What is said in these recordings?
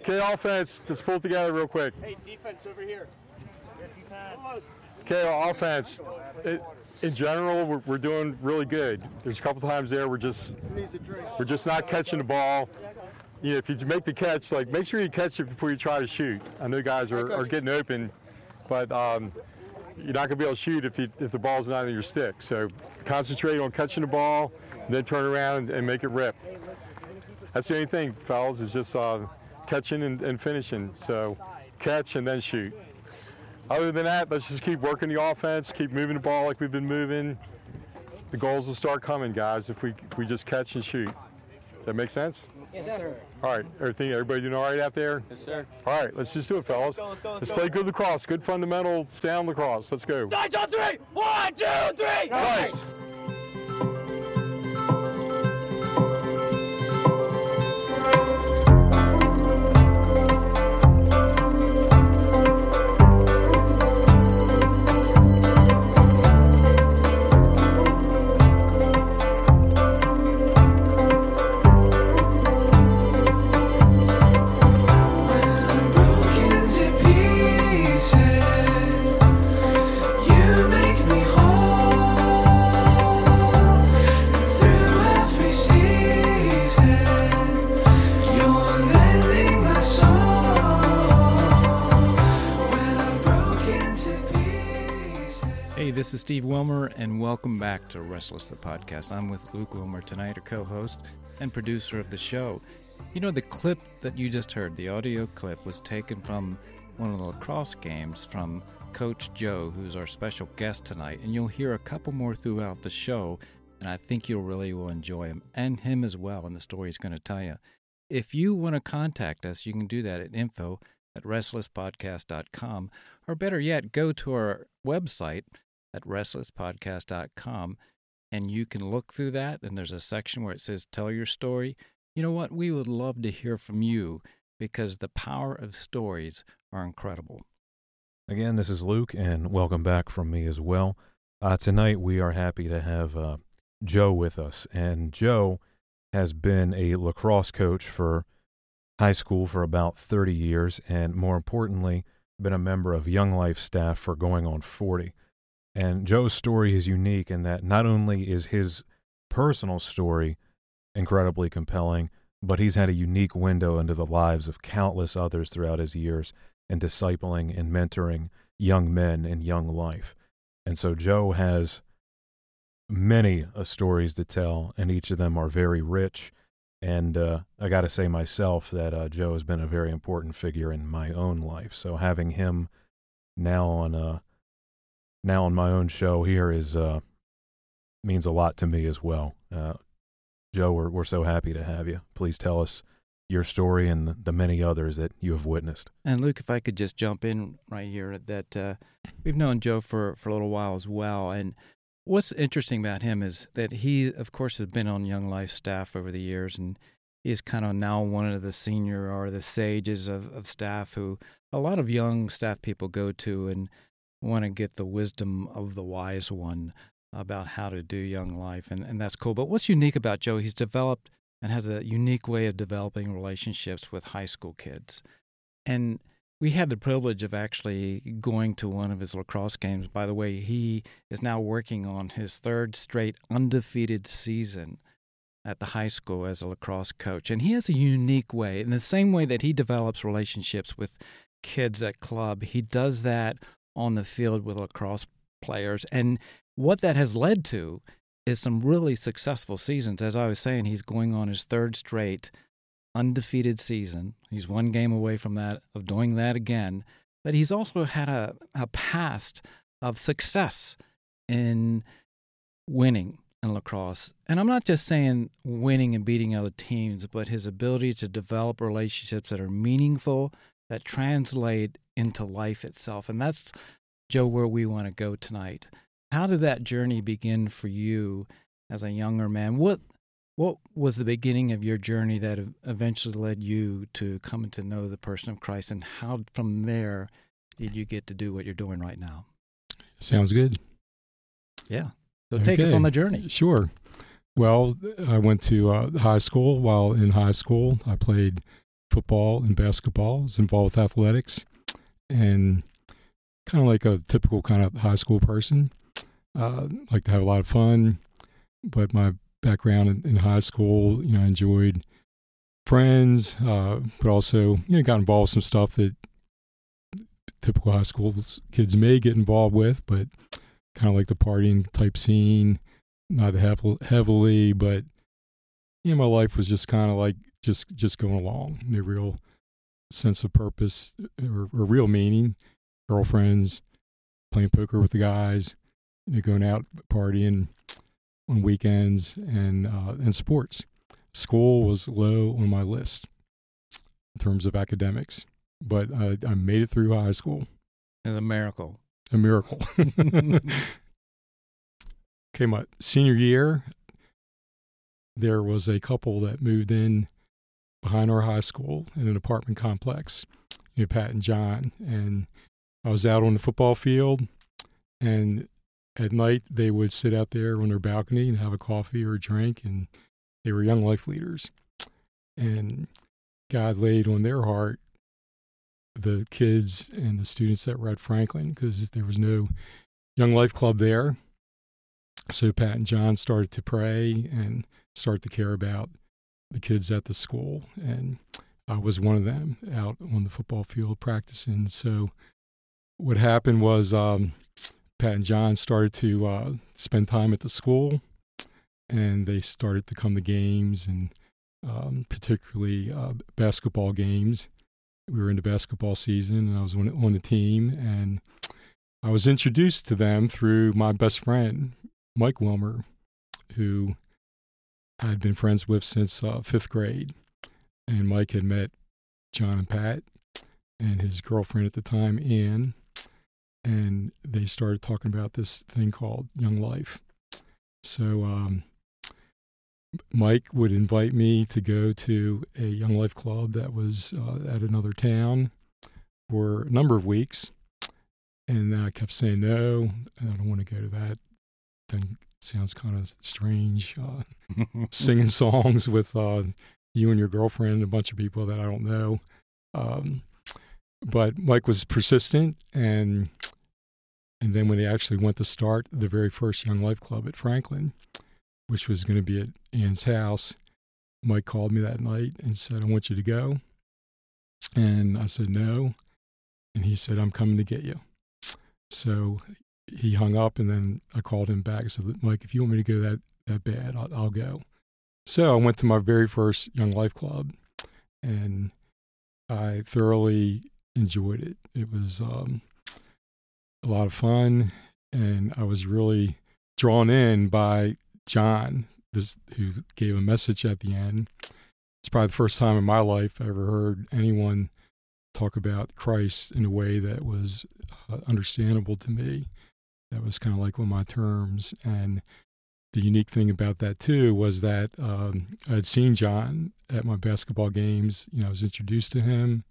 Okay, offense, let's pull it together real quick. Hey, defense over here. Okay, offense, it, in general, we're, we're doing really good. There's a couple times there we're just we're just not catching the ball. You know, if you make the catch, like make sure you catch it before you try to shoot. I know guys are, are getting open, but um, you're not gonna be able to shoot if you, if the ball's not in your stick. So concentrate on catching the ball, then turn around and make it rip. That's the only thing, fellas, is just uh, catching and, and finishing. So catch and then shoot. Other than that, let's just keep working the offense, keep moving the ball like we've been moving. The goals will start coming, guys, if we if we just catch and shoot. Does that make sense? Yes, sir. All right, everything, everybody doing all right out there? Yes, sir. All right, let's just do it, fellas. go, let's go, let's Let's go. play good lacrosse, good fundamental sound lacrosse. Let's go. Nine, two, three. One, two, three. Right. This is Steve Wilmer, and welcome back to Restless the Podcast. I'm with Luke Wilmer tonight, our co host and producer of the show. You know, the clip that you just heard, the audio clip, was taken from one of the lacrosse games from Coach Joe, who's our special guest tonight. And you'll hear a couple more throughout the show, and I think you'll really will enjoy him and him as well in the story he's going to tell you. If you want to contact us, you can do that at info at restlesspodcast.com, or better yet, go to our website at restlesspodcast.com and you can look through that and there's a section where it says tell your story you know what we would love to hear from you because the power of stories are incredible Again, this is Luke, and welcome back from me as well. Uh, tonight, we are happy to have uh, Joe with us. And Joe has been a lacrosse coach for high school for about 30 years, and more importantly, been a member of Young Life staff for going on 40. And Joe's story is unique in that not only is his personal story incredibly compelling, but he's had a unique window into the lives of countless others throughout his years and discipling and mentoring young men in young life. And so Joe has many uh, stories to tell, and each of them are very rich. And uh, I got to say myself that uh, Joe has been a very important figure in my own life. So having him now on uh, now on my own show here is uh, means a lot to me as well. Uh, Joe, we're we're so happy to have you. Please tell us your story and the, many others that you have witnessed. and luke if i could just jump in right here that uh, we've known joe for, for a little while as well and what's interesting about him is that he of course has been on young life staff over the years and he's kind of now one of the senior or the sages of, of staff who a lot of young staff people go to and want to get the wisdom of the wise one about how to do young life and, and that's cool but what's unique about joe he's developed and has a unique way of developing relationships with high school kids and we had the privilege of actually going to one of his lacrosse games. By the way, he is now working on his third straight undefeated season at the high school as a lacrosse coach. And he has a unique way, in the same way that he develops relationships with kids at club, he does that on the field with lacrosse players. And what that has led to is some really successful seasons. As I was saying, he's going on his third straight undefeated season. He's one game away from that of doing that again. But he's also had a, a past of success in winning in lacrosse. And I'm not just saying winning and beating other teams, but his ability to develop relationships that are meaningful, that translate into life itself. And that's, Joe, where we want to go tonight. How did that journey begin for you as a younger man? What what was the beginning of your journey that eventually led you to come to know the person of Christ, and how from there did you get to do what you're doing right now? Sounds good. Yeah. So take us on the journey. Sure. Well, I went to uh, high school. While in high school, I played football and basketball. I was involved with athletics, and kind of like a typical kind of high school person. Uh, like to have a lot of fun, but my background in, in high school, you know, I enjoyed friends, uh, but also you know got involved with some stuff that typical high school kids may get involved with, but kind of like the partying type scene, not heavily but you know, my life was just kind of like just just going along, no real sense of purpose or, or real meaning. Girlfriends, playing poker with the guys, you know, going out partying on weekends, and uh, and sports. School was low on my list in terms of academics, but I, I made it through high school. It's a miracle. A miracle. okay, my senior year, there was a couple that moved in behind our high school in an apartment complex, you Pat and John. And I was out on the football field, and at night they would sit out there on their balcony and have a coffee or a drink, and they were young life leaders. And God laid on their heart the kids and the students that were at Franklin because there was no Young Life Club there. So Pat and John started to pray and start to care about the kids at the school. And I was one of them out on the football field practicing. So what happened was um, Pat and John started to uh, spend time at the school and they started to come to games and um, particularly uh, basketball games we were in the basketball season and I was on, on the team and I was introduced to them through my best friend, Mike Wilmer, who I had been friends with since uh, fifth grade. And Mike had met John and Pat and his girlfriend at the time, Ann, and they started talking about this thing called Young Life. So um, Mike would invite me to go to a Young Life Club that was uh, at another town for a number of weeks. And I kept saying, no, I don't want to go to that. Then sounds kind of strange. Uh, singing songs with uh, you and your girlfriend, and a bunch of people that I don't know. Um, but Mike was persistent, and and then when they actually went to start the very first Young Life Club at Franklin, which was going to be at Ann's house, Mike called me that night and said, I want you to go. And I said, no. And he said, I'm coming to get you. So he hung up and then I called him back. I said, Mike, if you want me to go that, that bad, I'll, I'll go. So I went to my very first Young Life Club and I thoroughly enjoyed it. It was um, a lot of fun and I was really drawn in by John, this, who gave a message at the end. It's probably the first time in my life I ever heard anyone talk about Christ in a way that was uh, understandable to me. That was kind of like one of my terms. And the unique thing about that too was that um, I had seen John at my basketball games. You know, I was introduced to him,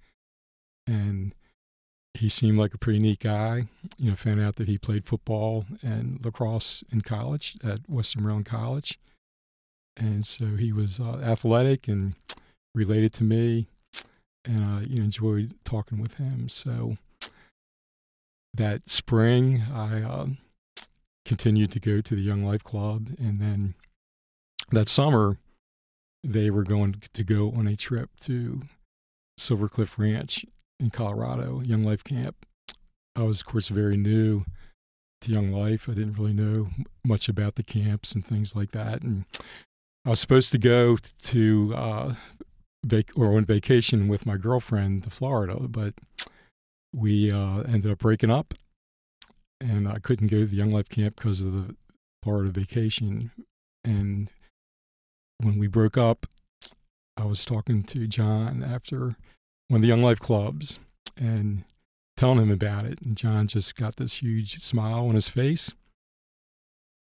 and he seemed like a pretty neat guy. You know, found out that he played football and lacrosse in college at Western Maryland College, and so he was uh, athletic and related to me, and I you know, enjoyed talking with him. So that spring, I um, continued to go to the Young Life Club, and then that summer, they were going to go on a trip to Silver Cliff Ranch in Colorado, Young Life Camp. I was, of course, very new to Young Life. I didn't really know much about the camps and things like that. And I was supposed to go to uh, vac- or on vacation with my girlfriend to Florida, but we uh, ended up breaking up, and I couldn't go to the Young Life Camp because of the Florida vacation. And when we broke up, I was talking to John after one of the Young Life clubs and telling him about it. And John just got this huge smile on his face.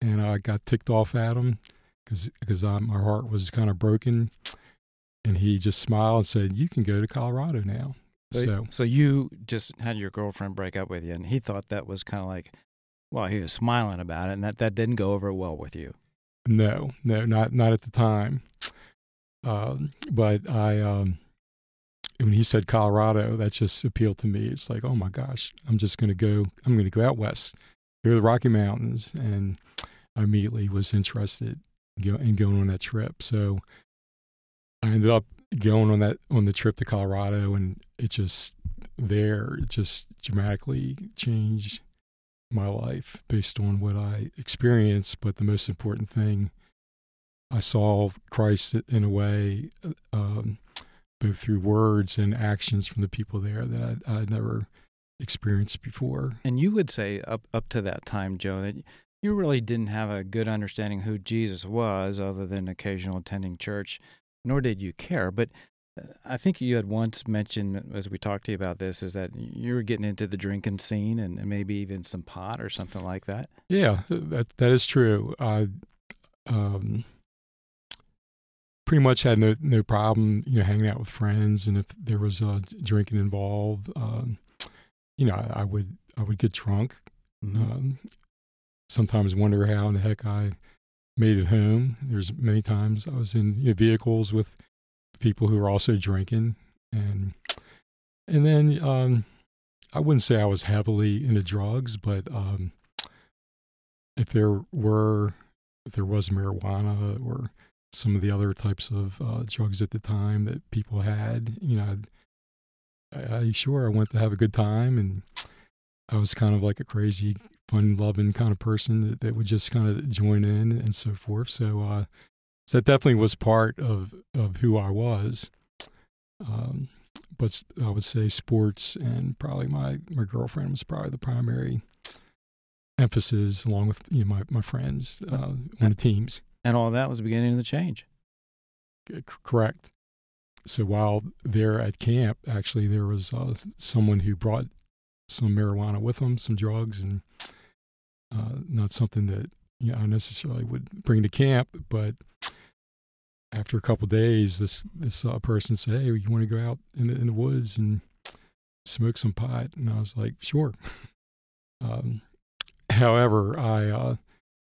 And I got ticked off at him because my heart was kind of broken. And he just smiled and said, You can go to Colorado now. So, So, so you just had your girlfriend break up with you, and he thought that was kind of like, well, he was smiling about it, and that, that didn't go over well with you. no, no, not not at the time. Um, but I, um, when he said Colorado, that just appealed to me. It's like, oh my gosh, I'm just going to go. I'm going to go out west, go to the Rocky Mountains, and I immediately was interested in, in going on that trip. So I ended up going on that on the trip to Colorado, and it just there just dramatically changed my life based on what I experienced. But the most important thing, I saw Christ in a way, um, both through words and actions from the people there that I'd, I'd never experienced before. And you would say up up to that time, Joe, that you really didn't have a good understanding who Jesus was, other than occasional attending church, nor did you care. But uh, I think you had once mentioned, as we talked to you about this, is that you were getting into the drinking scene and, and maybe even some pot or something like that. Yeah, that that is true. I um, pretty much had no no problem, you know, hanging out with friends, and if there was uh, drinking involved, um, you know, I, I would I would get drunk. Mhm. Um, sometimes wonder how in the heck I made it home. There's many times I was in you know, vehicles with people who were also drinking, and and then um, I wouldn't say I was heavily into drugs, but um, if there were if there was marijuana or some of the other types of uh, drugs at the time that people had, you know, I, I sure I went to have a good time, and I was kind of like a crazy, fun-loving kind of person that, that would just kind of join in and so forth. So, uh, so that definitely was part of of who I was. Um, but I would say sports and probably my my girlfriend was probably the primary emphasis, along with you know, my my friends uh, on the teams. And all that was the beginning to change. C- c- correct. So while there at camp, actually there was uh, someone who brought some marijuana with them, some drugs, and uh, not something that you know, I necessarily would bring to camp. But after a couple days, this this uh, person said, "Hey, you want to go out in the, in the woods and smoke some pot?" And I was like, "Sure." um, however, I uh,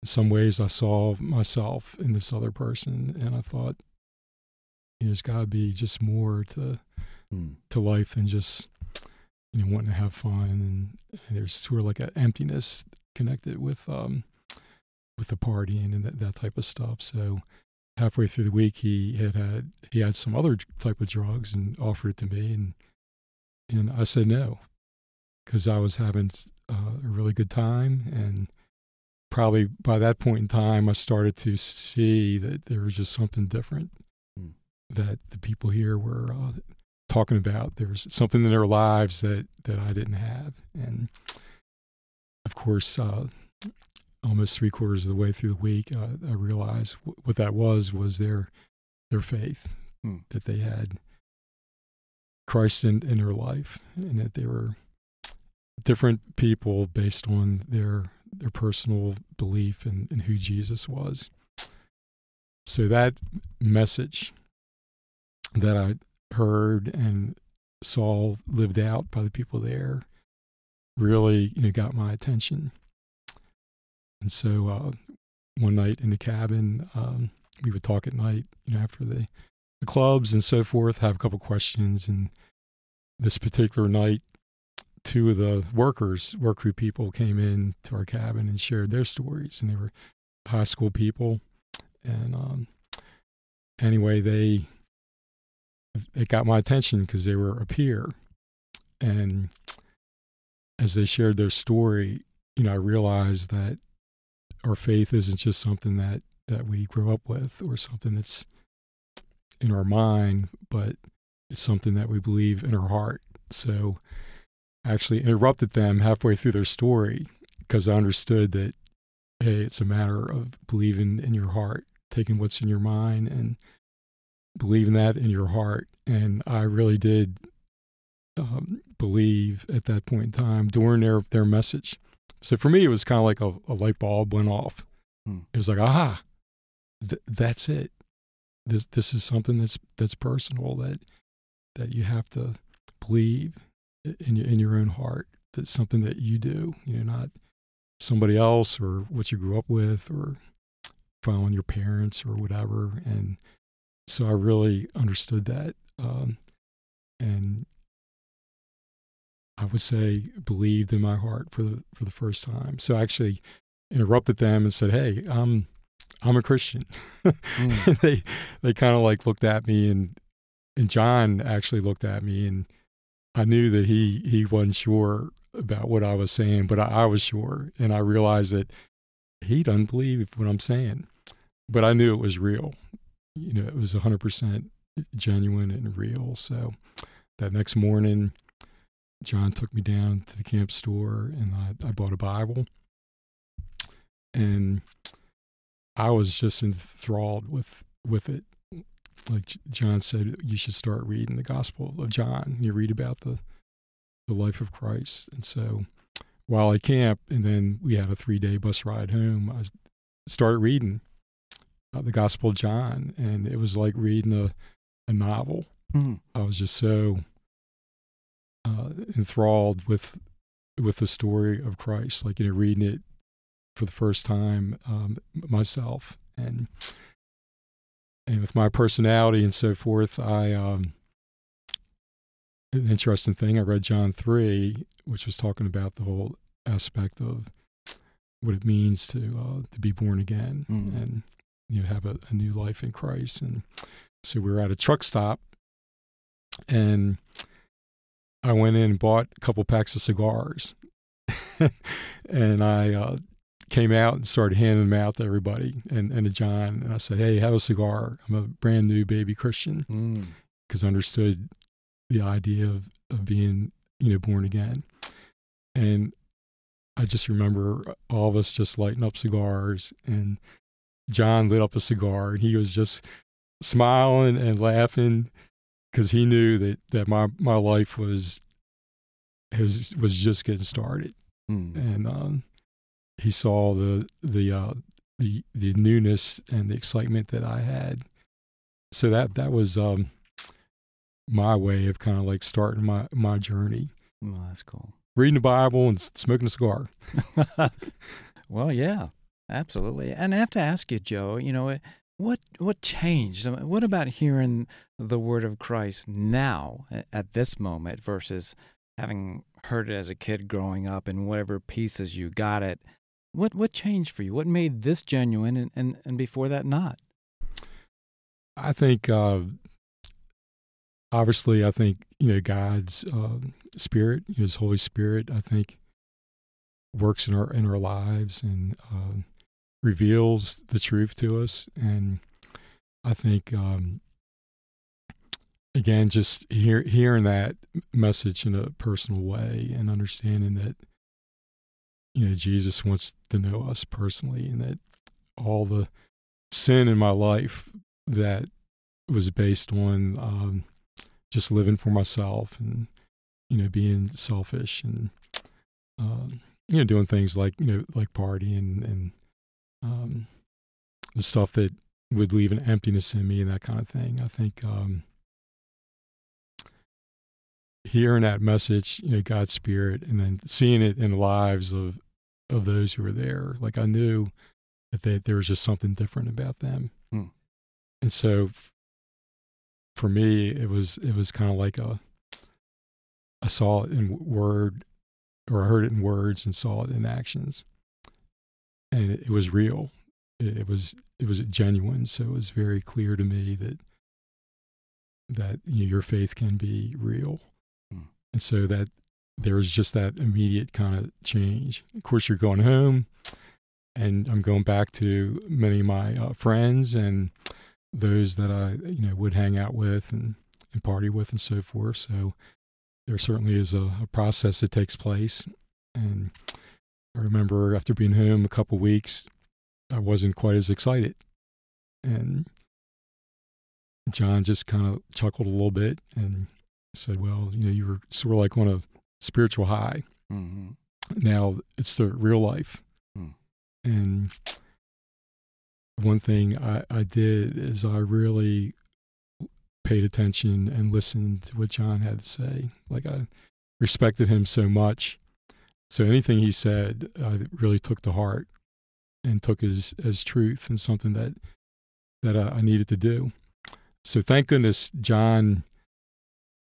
in some ways I saw myself in this other person, and I thought, you know, there's got to be just more to Hmm. to life than just you know wanting to have fun, and, and there's sort of like an emptiness connected with um with the partying and that, that type of stuff. So halfway through the week, he had had he had some other type of drugs and offered it to me, and and I said no because I was having uh, a really good time and probably by that point in time, I started to see that there was just something different Hmm. that the people here were uh, talking about. There was something in their lives that, that I didn't have. And of course, uh, almost three quarters of the way through the week, uh, I realized w- what that was, was their, their faith Hmm. that they had Christ in, in their life and that they were different people based on their their personal belief in, in who Jesus was. So that message that I heard and saw lived out by the people there really you know got my attention. And so uh, one night in the cabin, um, we would talk at night, you know, after the, the clubs and so forth, have a couple questions. And this particular night, two of the workers, work crew people, came in to our cabin and shared their stories, and they were high school people. And um, anyway, they it got my attention because they were a peer, and as they shared their story, you know, I realized that our faith isn't just something that that we grow up with or something that's in our mind, but it's something that we believe in our heart. So I actually interrupted them halfway through their story because I understood that hey, it's a matter of believing in your heart, taking what's in your mind and believing that in your heart. And I really did um, believe at that point in time during their their message. So for me, it was kind of like a, a light bulb went off. Hmm. It was like, aha, th- that's it. This this is something that's that's personal that that you have to believe in your in your own heart. That's something that you do. You know, not somebody else or what you grew up with or following your parents or whatever. And so I really understood that. Um, and I would say believed in my heart for the for the first time. So I actually interrupted them and said, "Hey, I'm I'm a Christian." Mm. they they kind of like looked at me and and John actually looked at me and I knew that he he wasn't sure about what I was saying, but I, I was sure, and I realized that he doesn't believe what I'm saying, but I knew it was real. You know, it was 100% genuine and real. So that next morning, John took me down to the camp store, and I, I bought a Bible, and I was just enthralled with with it like John said, you should start reading the Gospel of John. You read about the the life of Christ, and so while I camp, and then we had a three day bus ride home, I started reading uh, the Gospel of John, and it was like reading a a novel. Mm. I was just so uh, enthralled with with the story of Christ, like you know, reading it for the first time um, myself, and and with my personality and so forth, I um, an interesting thing. I read John three, which was talking about the whole aspect of what it means to uh, to be born again Mm. and you know have a, a new life in Christ. And so we were at a truck stop, and I went in and bought a couple packs of cigars, and I uh, came out and started handing them out to everybody and, and to John. And I said, Hey, have a cigar. I'm a brand new baby Christian Mm. because I understood the idea of, of being, you know, born again. And I just remember all of us just lighting up cigars and John lit up a cigar and he was just smiling and laughing because he knew that, that my, my life was, was, was just getting started Mm. and um, he saw the the uh, the the newness and the excitement that I had. So that that was um, my way of kind of like starting my my journey, Well, that's cool. reading the Bible and smoking a cigar. well, yeah, absolutely. And I have to ask you, Joe, you know, what what changed? What about hearing the word of Christ now at this moment versus having heard it as a kid growing up and whatever pieces you got it? What what changed for you? What made this genuine and, and, and before that not? I think uh, obviously I think you know God's uh, spirit, His Holy Spirit. I think works in our in our lives and uh, reveals the truth to us. And I think um, again, just hear, hearing that message in a personal way and understanding that you know Jesus wants to know us personally, and that all the sin in my life that was based on um, just living for myself and you know being selfish and um, you know doing things like you know like partying and um, the stuff that would leave an emptiness in me and that kind of thing. I think um, hearing that message, you know, God's spirit, and then seeing it in the lives of of those who were there, like I knew that they, there was just something different about them. Hmm. And so for me, it was it was kind of like a I saw it in word, or I heard it in words and saw it in actions, and it, it was real. It, it was it was genuine. So it was very clear to me that that you know, your faith can be real, Hmm. and so that there was just that immediate kind of change. Of course, you're going home, and I'm going back to many of my uh, friends and those that I you know would hang out with and, and party with and so forth. So there certainly is a, a process that takes place. And I remember after being home a couple weeks, I wasn't quite as excited. And John just kind of chuckled a little bit and said, Well, you know, you were sort of like on a spiritual high. Mm-hmm. Now it's the real life. Hmm. And one thing I, I did is I really paid attention and listened to what John had to say. Like I respected him so much. So anything he said, I really took to heart. and took as as truth and something that that I, I needed to do. So thank goodness John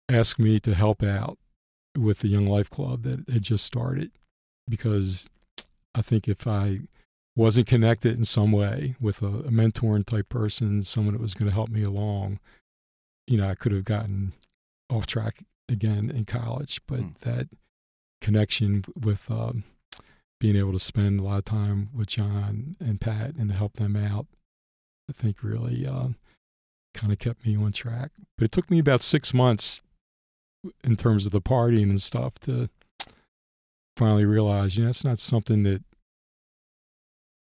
asked me to help out with the Young Life Club that had just started because I think if I wasn't connected in some way with a, a mentoring type person, someone that was going to help me along, you know, I could have gotten off track again in college. But Hmm. that connection with um, being able to spend a lot of time with John and Pat and to help them out, I think really uh, kind of kept me on track. But it took me about six months in terms of the partying and stuff to finally realize, you know, it's not something that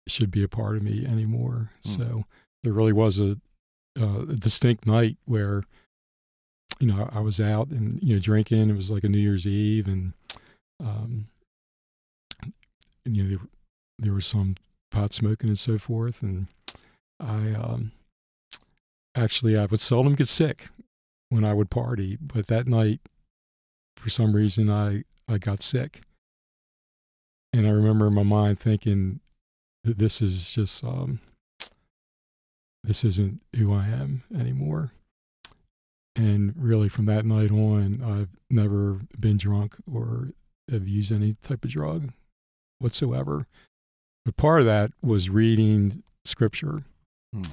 should be a part of me anymore. Mm. So there really was a, uh, a distinct night where, you know, I was out and, you know, drinking. It was like a New Year's Eve and, um, and, you know, there, there was some pot smoking and so forth. And I, um, actually, I would seldom get sick when I would party, but that night, for some reason, I, I got sick. And I remember in my mind thinking, that this is just, um, this isn't who I am anymore. And really, from that night on, I've never been drunk or have used any type of drug whatsoever. But part of that was reading scripture. Hmm.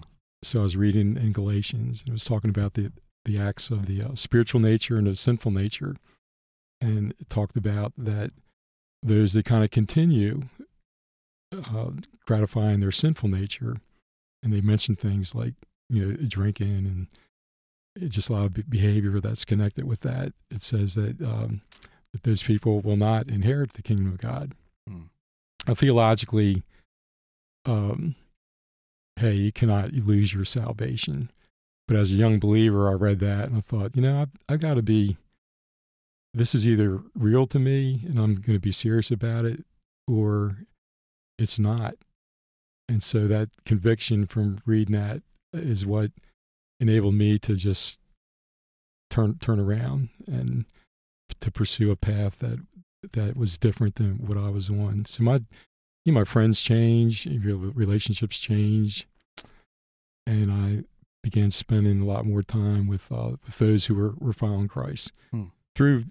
So I was reading in Galatians, and it was talking about the the acts of the uh, spiritual nature and the sinful nature, and it talked about that those that kind of continue uh, gratifying their sinful nature, and they mentioned things like you know drinking and just a lot of behavior that's connected with that. It says that um, that those people will not inherit the kingdom of God. Hmm. Now, theologically, um, hey, you cannot lose your salvation. But as a young believer, I read that and I thought, you know, I've, I've got to be, this is either real to me and I'm going to be serious about it, or it's not. And so that conviction from reading that is what enabled me to just turn turn around and to pursue a path that that was different than what I was on. So my you know, my friends change, relationships change, and I began spending a lot more time with uh, with those who were, were following Christ Hmm. through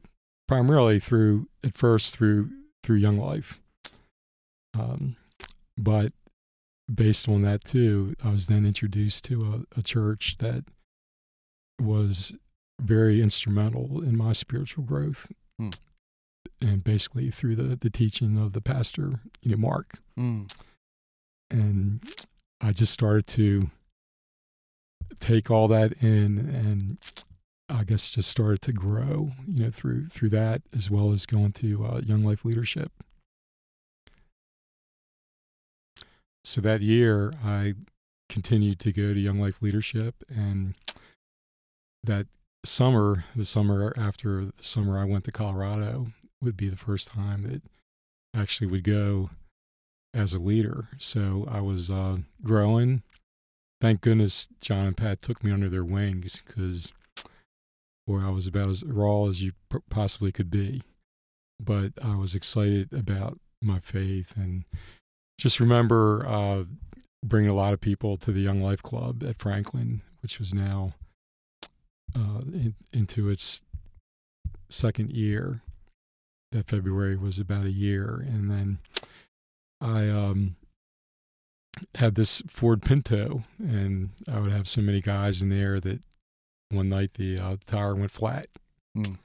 primarily through at first through through Young Life, um, but based on that too, I was then introduced to a, a church that was very instrumental in my spiritual growth. Hmm. And basically through the, the teaching of the pastor, you know, Mark. Mm. And I just started to take all that in and I guess just started to grow, you know, through through that as well as going to uh, Young Life Leadership. So that year, I continued to go to Young Life Leadership, and that summer, the summer after the summer I went to Colorado, would be the first time that I actually would go as a leader. So I was uh, growing. Thank goodness John and Pat took me under their wings because, boy, I was about as raw as you possibly could be. But I was excited about my faith and just remember uh, bringing a lot of people to the Young Life Club at Franklin, which was now uh, in, into its second year. That February was about a year, and then I um, had this Ford Pinto, and I would have so many guys in there that one night the uh, tire went flat, Mm.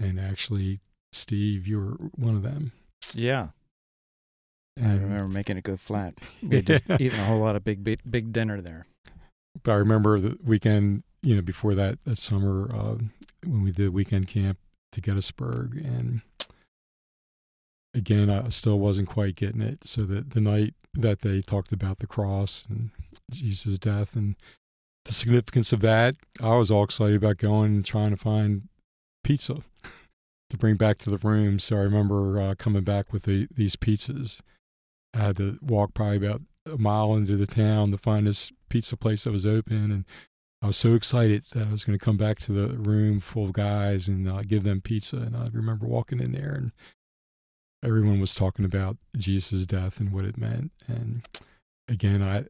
and actually, Steve, you were one of them. Yeah, I remember making it go flat. We had just eaten a whole lot of big, big, big dinner there. but I remember the weekend, you know, before that, that summer, uh, when we did weekend camp to Gettysburg. And again, I still wasn't quite getting it. So that the night that they talked about the cross and Jesus' death and the significance of that, I was all excited about going and trying to find pizza to bring back to the room. So I remember uh, coming back with the, these pizzas. I had to walk probably about a mile into the town to find this pizza place that was open and I was so excited that I was going to come back to the room full of guys and uh, give them pizza. And I remember walking in there and everyone was talking about Jesus' death and what it meant. And again, I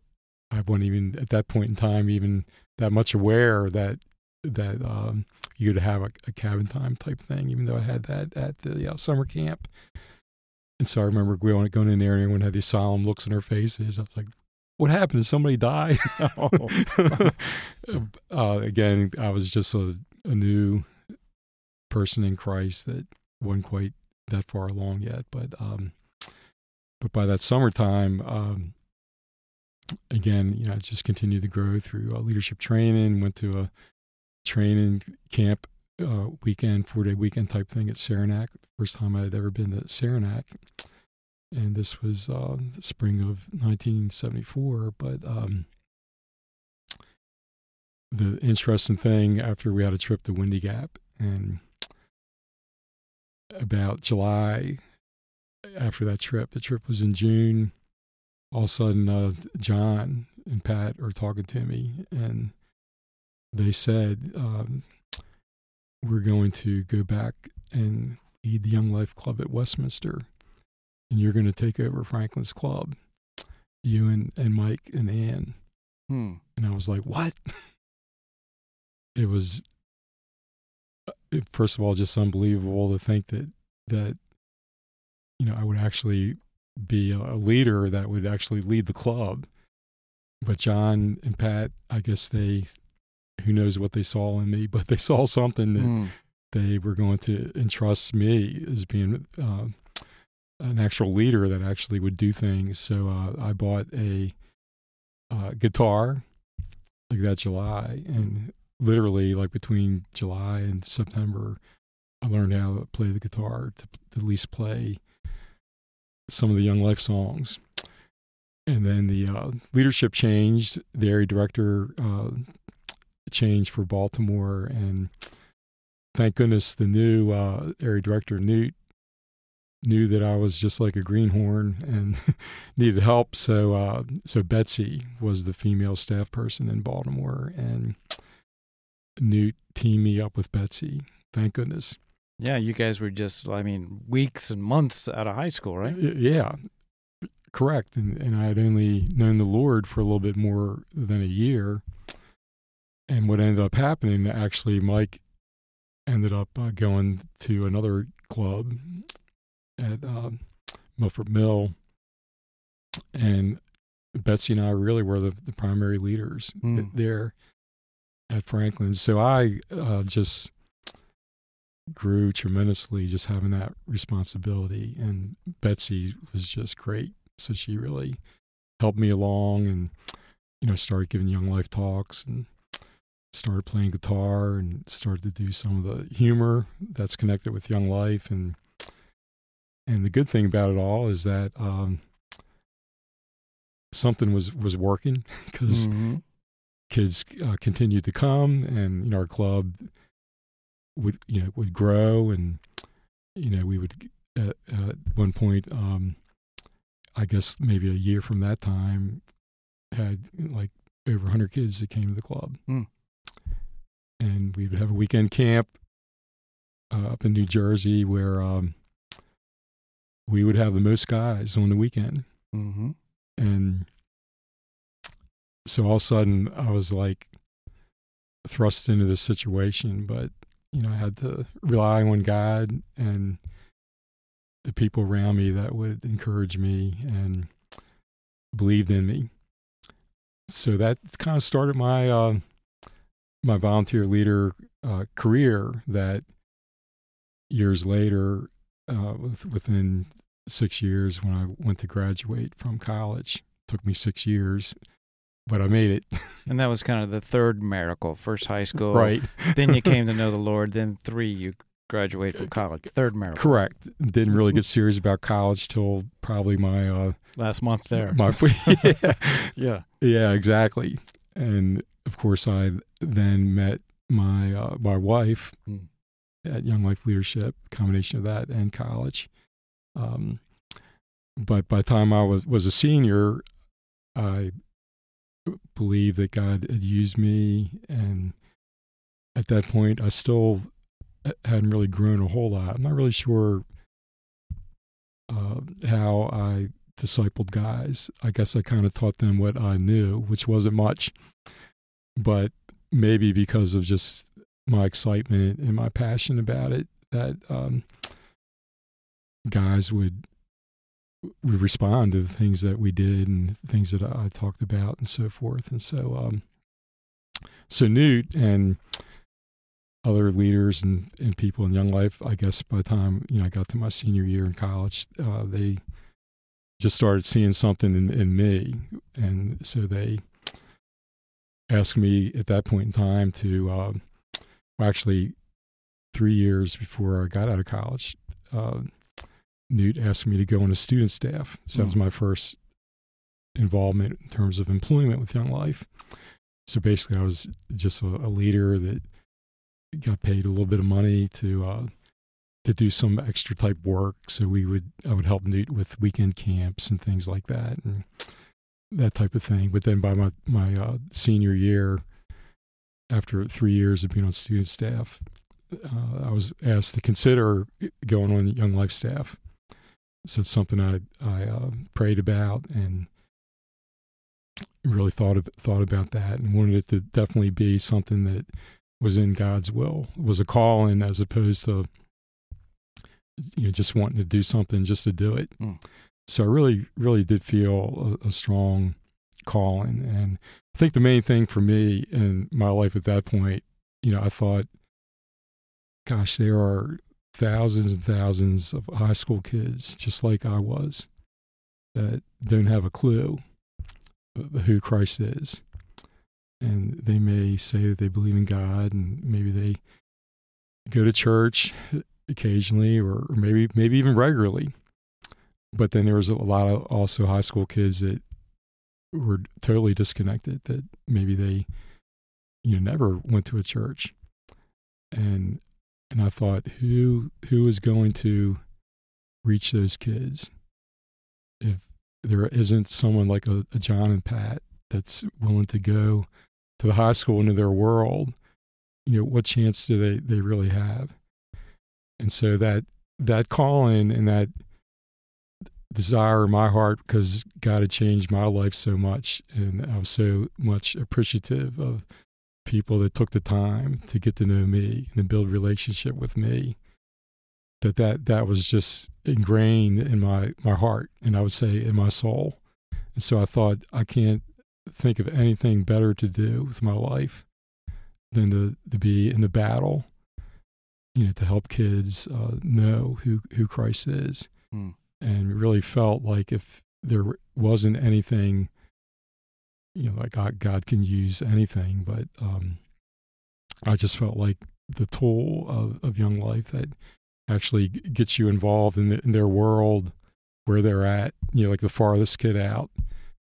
I wasn't even at that point in time even that much aware that that um, you'd have a, a cabin time type thing, even though I had that at the uh, summer camp. And so I remember going going in there and everyone had these solemn looks on their faces. I was like, "What happened? Did somebody die?" uh, again, I was just a, a new person in Christ that wasn't quite that far along yet. But um, but by that summertime, um, again, you know, I just continued to grow through uh, leadership training. Went to a training camp uh, weekend, four day weekend type thing at Saranac. First time I had ever been to Saranac. And this was uh, the spring of 1974. But um, the interesting thing after we had a trip to Windy Gap and about July after that trip, the trip was in June. All of a sudden, uh, John and Pat are talking to me, and they said, um, We're going to go back and lead the Young Life Club at Westminster, and you're going to take over Franklin's Club, you and, and Mike and Ann. Hmm. And I was like, What? it was uh, it, first of all just unbelievable to think that that you know I would actually be a, leader that would actually lead the club. But John and Pat, I guess they who knows what they saw in me, but they saw something that Hmm. they were going to entrust me as being uh, an actual leader that actually would do things. So uh, I bought a uh, guitar like that July, and literally like between July and September, I learned how to play the guitar to, to at least play some of the Young Life songs. And then the uh, leadership changed. The area director uh, changed for Baltimore, and thank goodness the new uh, area director Newt knew that I was just like a greenhorn and needed help. So uh, so Betsy was the female staff person in Baltimore, and Newt teamed me up with Betsy. Thank goodness. Yeah, you guys were just, I mean, weeks and months out of high school, right? Yeah, correct. And and I had only known the Lord for a little bit more than a year. And what ended up happening, actually, Mike ended up uh, going to another club at um, Milford Mill, and Betsy and I really were the, the primary leaders th- there at Franklin. So I uh, just grew tremendously just having that responsibility, and Betsy was just great. So she really helped me along, and you know, started giving Young Life talks and started playing guitar and started to do some of the humor that's connected with Young Life and and the good thing about it all is that um, something was was working because Mhm. kids uh, continued to come and you know our club would you know would grow and you know we would at, at one point um i guess maybe a year from that time had like over 100 kids that came to the club Hmm. and we would have a weekend camp uh, up in new jersey where um we would have the most guys on the weekend Mhm. and so all of a sudden I was like thrust into this situation, but you know, I had to rely on God and the people around me that would encourage me and believed in me. So that kind of started my uh, my volunteer leader uh, career. That years later, uh, with, within six years, when I went to graduate from college, took me six years, but I made it. And that was kind of the third miracle. First high school. Right. Then you came to know the Lord. Then three, you graduate from college. Third miracle. Correct. Didn't really get serious about college till probably my uh Last month there. my yeah. yeah. yeah exactly. And of course, I then met my uh, my wife Hmm. At Young Life Leadership. Combination of that and college. Um, but by the time I was was a senior, I believed that God had used me, and at that point, I still hadn't really grown a whole lot. I'm not really sure uh, how I discipled guys. I guess I kind of taught them what I knew, which wasn't much, but maybe because of just my excitement and my passion about it, that um, guys would would respond to the things that we did and things that I talked about and so forth. And so, um, so Newt and other leaders and, and people in Young Life, I guess by the time you know I got to my senior year in college, uh, they just started seeing something in, in me, and so they asked me at that point in time to uh, well, actually three years before I got out of college. Uh, Newt asked me to go on a student staff. So that was my first involvement in terms of employment with Young Life. So basically, I was just a, a leader that got paid a little bit of money to uh, to do some extra type work. So we would I would help Newt with weekend camps and things like that and that type of thing. But then by my my uh, senior year, after three years of being on student staff, uh, I was asked to consider going on Young Life staff. So it's something I I uh, prayed about and really thought of, thought about that and wanted it to definitely be something that was in God's will. It was a calling as opposed to you know just wanting to do something just to do it. Mm. So I really really did feel a, a strong calling, and I think the main thing for me in my life at that point, you know, I thought, gosh, there are thousands and thousands of high school kids just like I was that don't have a clue who Christ is. And they may say that they believe in God and maybe they go to church occasionally or, maybe maybe even regularly. But then there was a lot of also high school kids that were totally disconnected that maybe they you know never went to a church. And and I thought who who is going to reach those kids if there isn't someone like a, a John and Pat that's willing to go to the high school into their world, you know, what chance do they, they really have? And so that that calling and that desire in my heart because God had changed my life so much and I was so much appreciative of people that took the time to get to know me and to build relationship with me that that that was just ingrained in my my heart and I would say in my soul. And so I thought I can't think of anything better to do with my life than to to be in the battle, you know, to help kids uh, know who who Christ is, Hmm. And really felt like if there wasn't anything, you know, like God, God can use anything, but um, I just felt like the tool of, of Young Life that actually gets you involved in, the, in their world where they're at, you know, like the farthest kid out,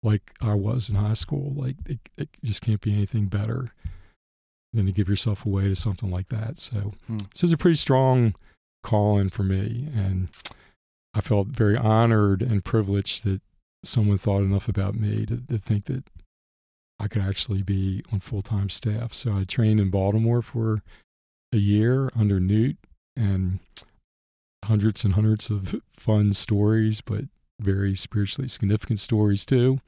like I was in high school. Like it, it just can't be anything better than to give yourself away to something like that. So, Hmm. so it's a pretty strong calling for me. And I felt very honored and privileged that someone thought enough about me to, to think that I could actually be on full time staff. So I trained in Baltimore for a year under Newt and hundreds and hundreds of fun stories, but very spiritually significant stories too.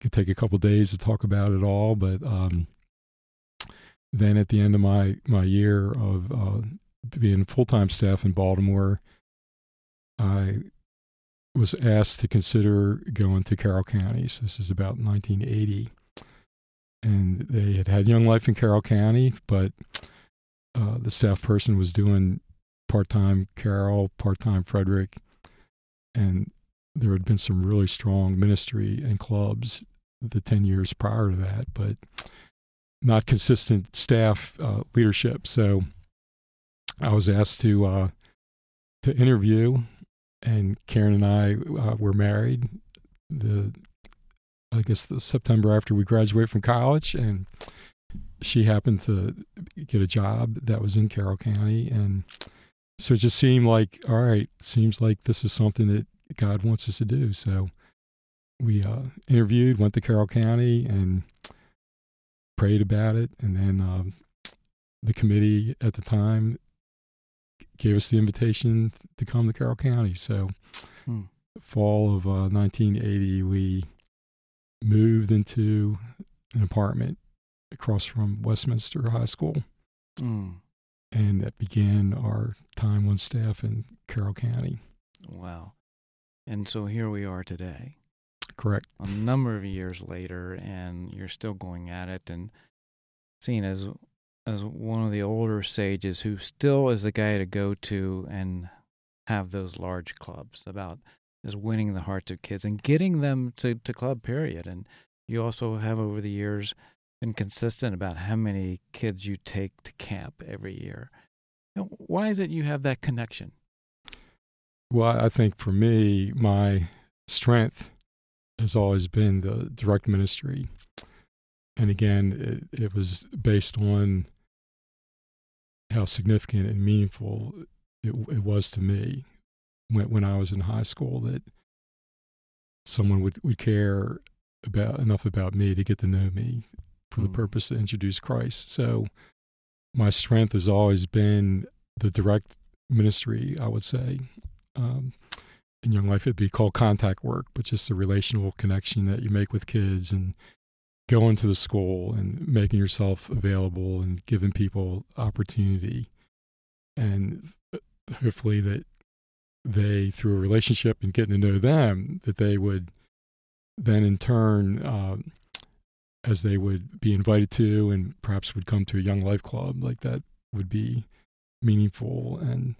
Could take a couple days to talk about it all, but um, then at the end of my my year of uh, being full time staff in Baltimore, I was asked to consider going to Carroll County. So this is about 1980, and they had had Young Life in Carroll County, but uh, the staff person was doing part time Carroll, part time Frederick, and there had been some really strong ministry and clubs the 10 years prior to that, but not consistent staff uh, leadership. So I was asked to uh, to interview, and Karen and I uh, were married. The I guess the September after we graduated from college, and she happened to get a job that was in Carroll County, and so it just seemed like all right. Seems like this is something that God wants us to do. So we uh, interviewed, went to Carroll County, and prayed about it, and then um, the committee at the time gave us the invitation to come to Carroll County. So Hmm. fall of uh, 1980, we moved into an apartment across from Westminster High School, Mm. and that began our time on staff in Carroll County. Wow. And so here we are today, Correct. a number of years later, and you're still going at it and seen as as one of the older sages who still is the guy to go to and have those large clubs about is winning the hearts of kids and getting them to, to club period. And you also have over the years been consistent about how many kids you take to camp every year. Why is it you have that connection? Well, I think for me, my strength has always been the direct ministry. And again, it, it was based on how significant and meaningful it, it was to me when, when I was in high school that someone would, would care about enough about me to get to know me for the Mm. purpose to introduce Christ. So my strength has always been the direct ministry, I would say. Um, in young life, it'd be called contact work, but just the relational connection that you make with kids and going to the school and making yourself available and giving people opportunity. And hopefully that they, through a relationship and getting to know them, that they would then in turn, um, as they would be invited to and perhaps would come to a young life club, like that would be meaningful and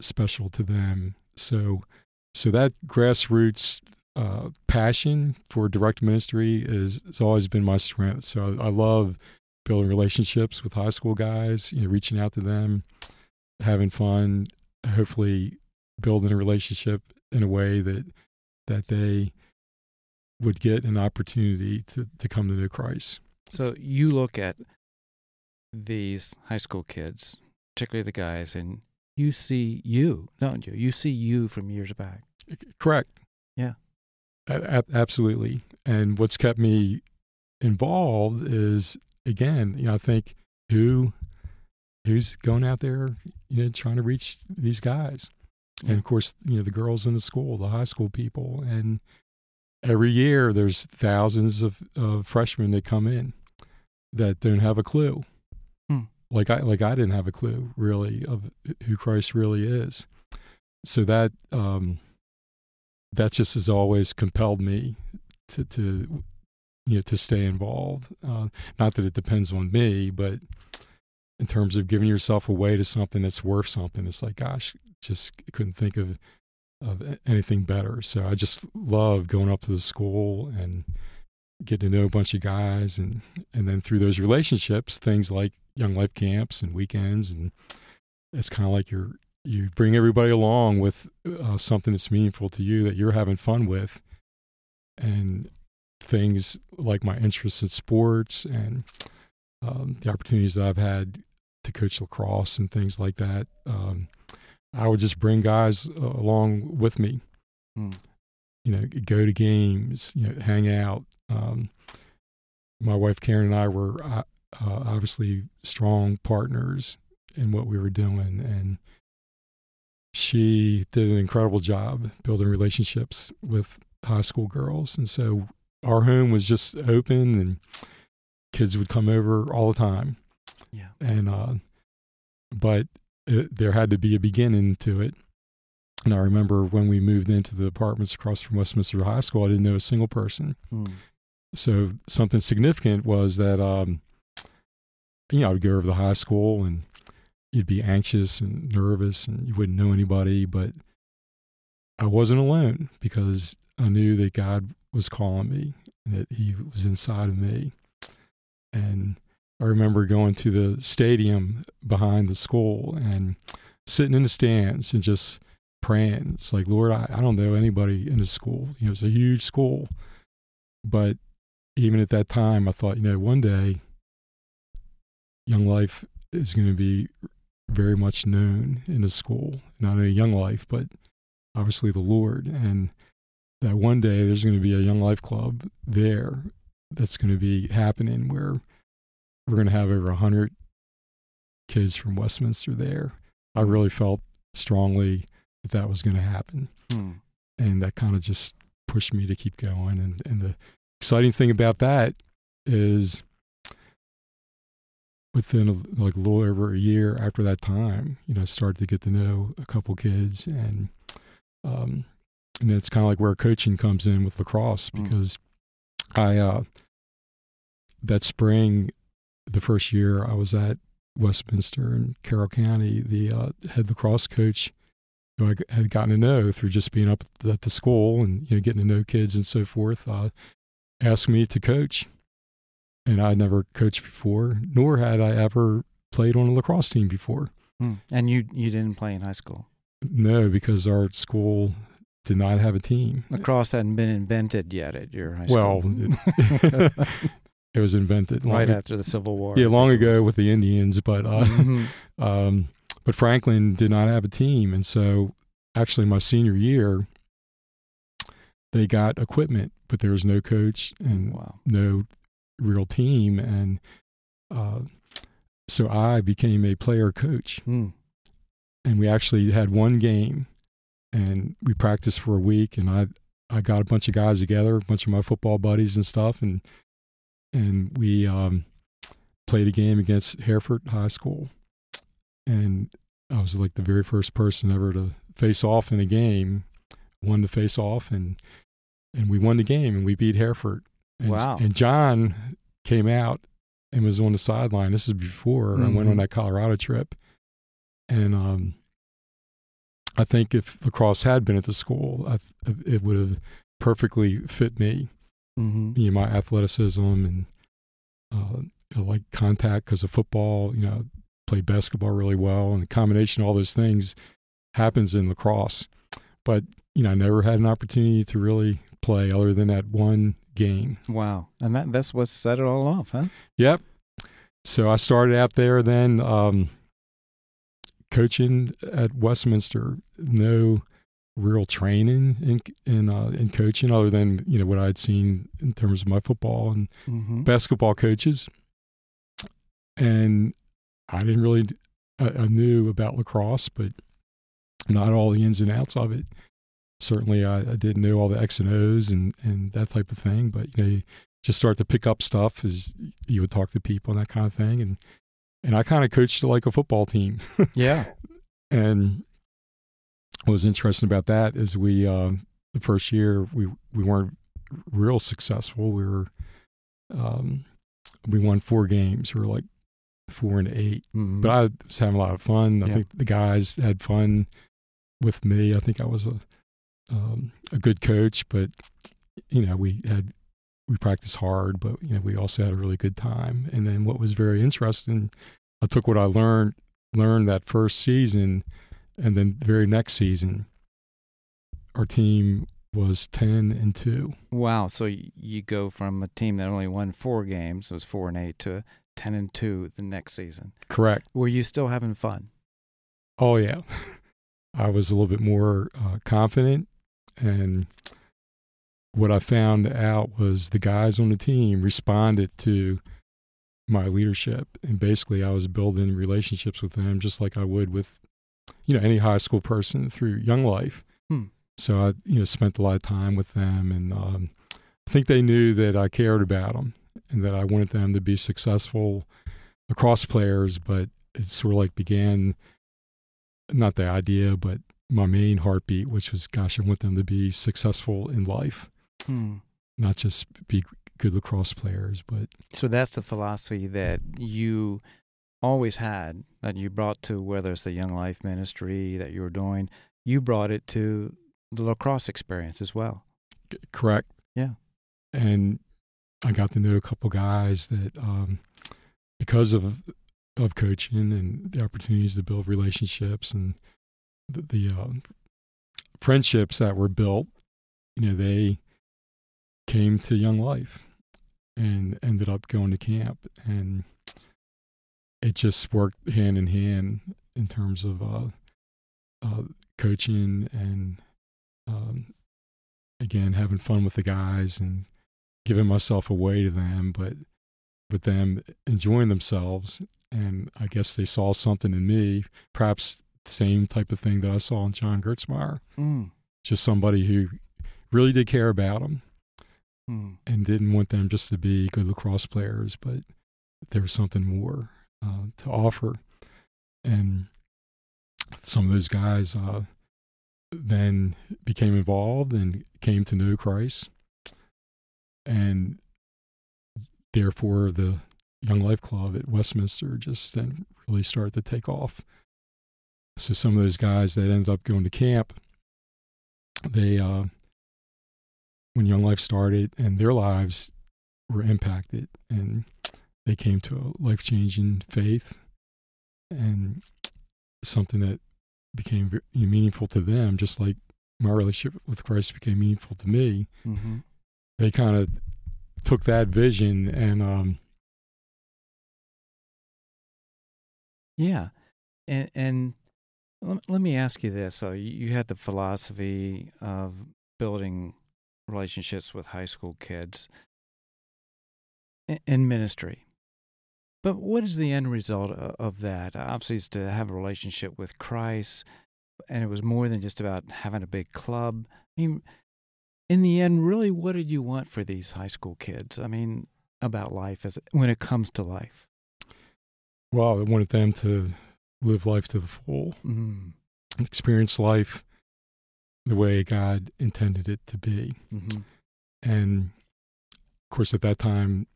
special to them. So, so that grassroots uh, passion for direct ministry is has always been my strength. So I, I love building relationships with high school guys. You know, reaching out to them, having fun, hopefully building a relationship in a way that that they would get an opportunity to to come to know Christ. So you look at these high school kids, particularly the guys, and you see you, don't you? You see you from years back. Correct. Yeah. Absolutely. And what's kept me involved is again, you know, I think who who's going out there, you know, trying to reach these guys. Yeah. And of course, you know, the girls in the school, the high school people. And every year there's thousands of, of freshmen that come in that don't have a clue. Hmm. Like I like I didn't have a clue really of who Christ really is. So that um that just has always compelled me to to you know to stay involved. Uh, not that it depends on me, but in terms of giving yourself away to something that's worth something, it's like, gosh, just couldn't think of of anything better. So I just love going up to the school and getting to know a bunch of guys, and and then through those relationships, things like young life camps and weekends, and it's kind of like you're you bring everybody along with uh, something that's meaningful to you that you're having fun with. And things like my interest in sports and um, the opportunities that i've had to coach lacrosse and things like that um, i would just bring guys uh, along with me. Hmm. you know go to games you know hang out. Um, my wife karen and i were uh, obviously strong partners in what we were doing and she did an incredible job building relationships with high school girls. And so our home was just open and kids would come over all the time. Yeah. And, uh, but it, there had to be a beginning to it. And I remember when we moved into the apartments across from Westminster High School, I didn't know a single person. Hmm. So something significant was that, um, you know, I would go over to the high school and you'd be anxious and nervous and you wouldn't know anybody, but I wasn't alone because I knew that God was calling me and that He was inside of me. And I remember going to the stadium behind the school and sitting in the stands and just praying. It's like, Lord, I, I don't know anybody in the school. You know, it's a huge school. But even at that time, I thought, you know, one day, Young Life is going to be very much known in the school, not only Young Life, but obviously the Lord. And that one day there's going to be a Young Life Club there that's going to be happening where we're going to have over 100 kids from Westminster there. I really felt strongly that that was going to happen. Hmm. and that kind of just pushed me to keep going. And and the exciting thing about that is within a, like a little over a year after that time, you know, I started to get to know a couple kids, and um, and it's kind of like where coaching comes in with lacrosse Mm. because I uh, that spring, the first year I was at Westminster in Carroll County, the uh, head lacrosse coach who I had gotten to know through just being up at the school and you know getting to know kids and so forth, uh, asked me to coach, and I'd never coached before, nor had I ever played on a lacrosse team before. Hmm. And you you didn't play in high school. No, because our school did not have a team. Lacrosse hadn't been invented yet at your high Well, school. it, it was invented right after the Civil War. yeah, long ago with the Indians, but uh, Mhm. um, but Franklin did not have a team, and so actually my senior year, they got equipment, but there was no coach and Wow. no real team, and uh, so I became a player coach, Hmm. and we actually had one game, and we practiced for a week, and I I got a bunch of guys together, a bunch of my football buddies and stuff, and and we um, played a game against Hereford High School, and I was like the very first person ever to face off in a game, won the face off, and and we won the game, and we beat Hereford. And, Wow. And John came out and was on the sideline. This is before I went on that Colorado trip, and um, I think if lacrosse had been at the school, I, it would have perfectly fit me Mhm. you know, my athleticism and uh, I like contact because of football. You know, played basketball really well, and the combination of all those things happens in lacrosse. But you know, I never had an opportunity to really play other than that one game. Wow. And that that's what set it all off, huh? Yep. So I started out there then um, coaching at Westminster. No real training in in uh, in coaching other than you know what I'd seen in terms of my football and Mm-hmm. basketball coaches, and I didn't really. I, I knew about lacrosse, but not all the ins and outs of it. Certainly, I, I didn't know all the X and O's and and that type of thing. But you know, you just start to pick up stuff as you would talk to people and that kind of thing. And and I kind of coached like a football team. Yeah. and what was interesting about that is we um, the first year we we weren't real successful. We were um, we won four games. We were like four and eight, Mhm. but I was having a lot of fun. I Yeah. think the guys had fun with me. I think I was a um, a good coach, but you know we had we practiced hard, but you know we also had a really good time. And then what was very interesting, I took what I learned learned that first season, and then the very next season, our team was ten and two. Wow. So you go from a team that only won four games, it was four and eight, to ten and two the next season. Correct. Were you still having fun? Oh yeah, I was a little bit more uh, confident, and what I found out was the guys on the team responded to my leadership, and basically I was building relationships with them just like I would with, you know, any high school person through Young Life. Hmm. So I, you know, spent a lot of time with them, and um, I think they knew that I cared about them and that I wanted them to be successful across players. But it sort of like began not the idea, but my main heartbeat, which was, gosh, I want them to be successful in life, Hmm. not just be good lacrosse players, but So that's the philosophy that you always had, that you brought to whether it's the Young Life Ministry that you were doing, you brought it to the lacrosse experience as well. c- correct. Yeah. And I got to know a couple guys that, um, because of of coaching and the opportunities to build relationships and the, the um, friendships that were built, you know, they came to Young Life and ended up going to camp, and it just worked hand in hand in terms of uh, uh, coaching and um, again having fun with the guys and giving myself away to them, but but them enjoying themselves. And I guess they saw something in me, perhaps same type of thing that I saw in John Gertzmeyer. Mm. just somebody who really did care about them Hmm. and didn't want them just to be good lacrosse players, but there was something more uh, to offer. And some of those guys uh, then became involved and came to know Christ. And therefore, the Young Life Club at Westminster just then really started to take off. So some of those guys that ended up going to camp, they uh, when Young Life started and their lives were impacted and they came to a life changing faith and something that became meaningful to them, just like my relationship with Christ became meaningful to me. hmm They kind of took that vision and um, Yeah, and and let, let me ask you this: so you, had the philosophy of building relationships with high school kids in, in ministry, but what is the end result of, that? Obviously, is to have a relationship with Christ, and it was more than just about having a big club. I mean, in the end, really, what did you want for these high school kids? I mean, about life as when it comes to life. well, I wanted them to live life to the full, Mm-hmm. experience life the way God intended it to be. Mm-hmm. And of course, at that time,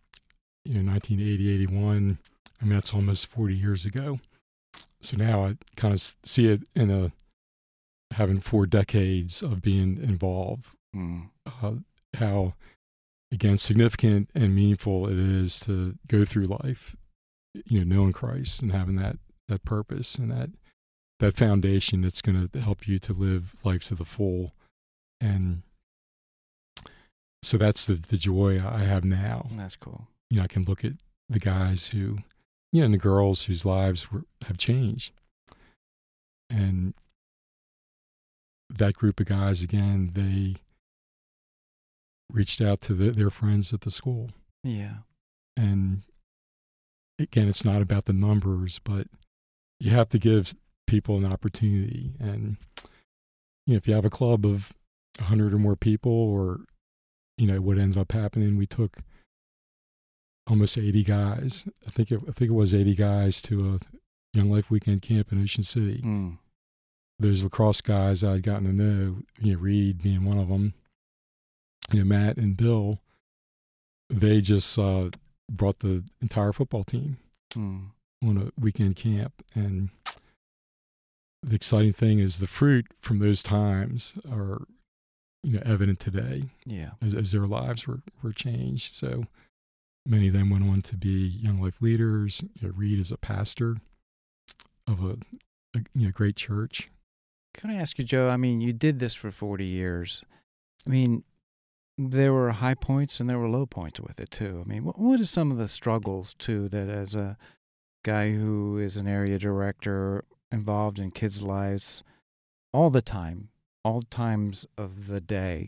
you know, 1980, 81, I mean, that's almost 40 years ago. So now I kind of see it in a having four decades of being involved, Mm. uh, how, again, significant and meaningful it is to go through life, you know, knowing Christ and having that, that purpose and that, that foundation that's going to help you to live life to the full. And so that's the, the joy I have now. That's cool. You know, I can look at the guys who, you know, and the girls whose lives were, have changed. And that group of guys, again, they reached out to the, their friends at the school. Yeah. And again, it's not about the numbers, but you have to give people an opportunity. And, you know, if you have a club of 100 or more people, or, you know, what ended up happening, we took almost 80 guys. I think it, I think it was 80 guys to a Young Life weekend camp in Ocean City. Mm. Those lacrosse guys I'd gotten to know, you know, Reed being one of them, you know, Matt and Bill, they just uh, brought the entire football team Mm. On a weekend camp. And the exciting thing is the fruit from those times are, you know, evident today Yeah. as, as their lives were, were changed. So many of them went on to be young life leaders. You know, Reed is a pastor of a, a you know, great church. Can I ask you, Joe? I mean, you did this for 40 years. I mean, there were high points and there were low points with it, too. I mean, what, what are some of the struggles, too, that as a guy who is an area director involved in kids' lives all the time, all times of the day,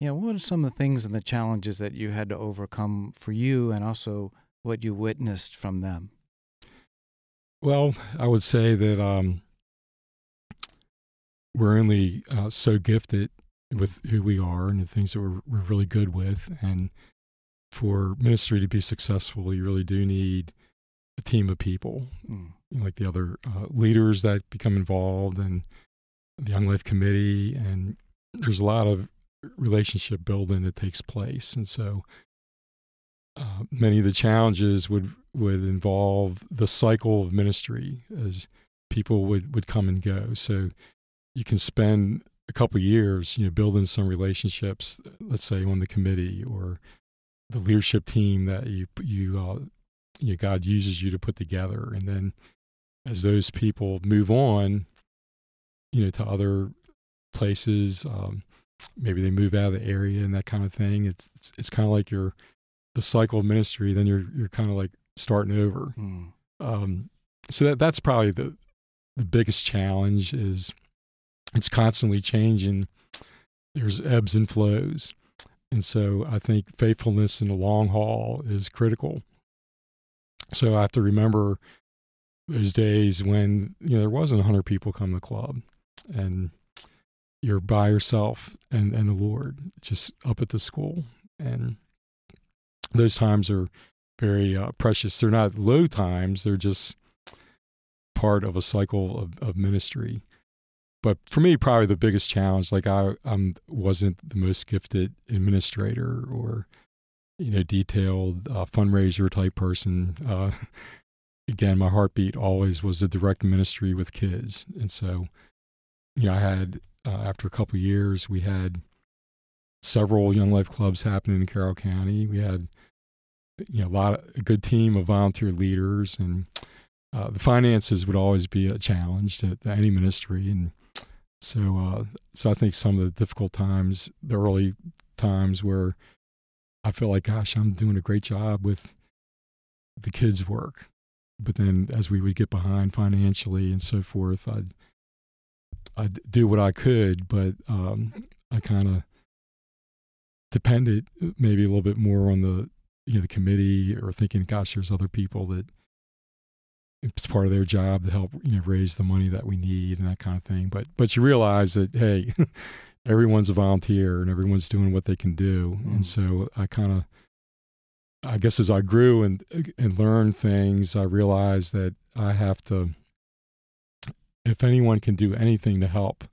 you know, what are some of the things and the challenges that you had to overcome for you and also what you witnessed from them? Well, I would say that um, we're only uh, so gifted with who we are and the things that we're, we're really good with. And for ministry to be successful, you really do need a team of people, Mm. like the other uh, leaders that become involved and the Young Life Committee. And there's a lot of relationship building that takes place. And so uh, many of the challenges would would involve the cycle of ministry as people would would come and go. So you can spend a couple years, you know, building some relationships. Let's say on the committee or the leadership team that you you uh, you know, God uses you to put together, and then as those people move on, you know, to other places, um, maybe they move out of the area and that kind of thing. It's it's, it's kind of like you're the cycle of ministry. Then you're you're kind of like starting over. Mm. Um, so that that's probably the the biggest challenge is it's constantly changing. There's ebbs and flows, and so I think faithfulness in the long haul is critical. So I have to remember those days when you know there wasn't 100 people come to the club, and you're by yourself and and the Lord, just up at the school, and those times are very uh, precious. They're not low times; they're just part of a cycle of, of ministry. But for me, probably the biggest challenge, like I um, wasn't the most gifted administrator or you know detailed uh, fundraiser type person. Uh, again, my heartbeat always was a direct ministry with kids, and so you know I had uh, after a couple years we had several young life clubs happening in Carroll County. We had you know a lot of, a good team of volunteer leaders and uh, the finances would always be a challenge to, to any ministry and so uh, so I think some of the difficult times the early times where I feel like gosh I'm doing a great job with the kids work. But then as we would get behind financially and so forth I'd I'd do what I could but um, I kind of depended maybe a little bit more on the you know the committee or thinking gosh there's other people that it's part of their job to help you know raise the money that we need and that kind of thing. But but you realize that hey everyone's a volunteer and everyone's doing what they can do. Mm. and so i kind of i guess as i grew and and learned things i realized that i have to if anyone can do anything to help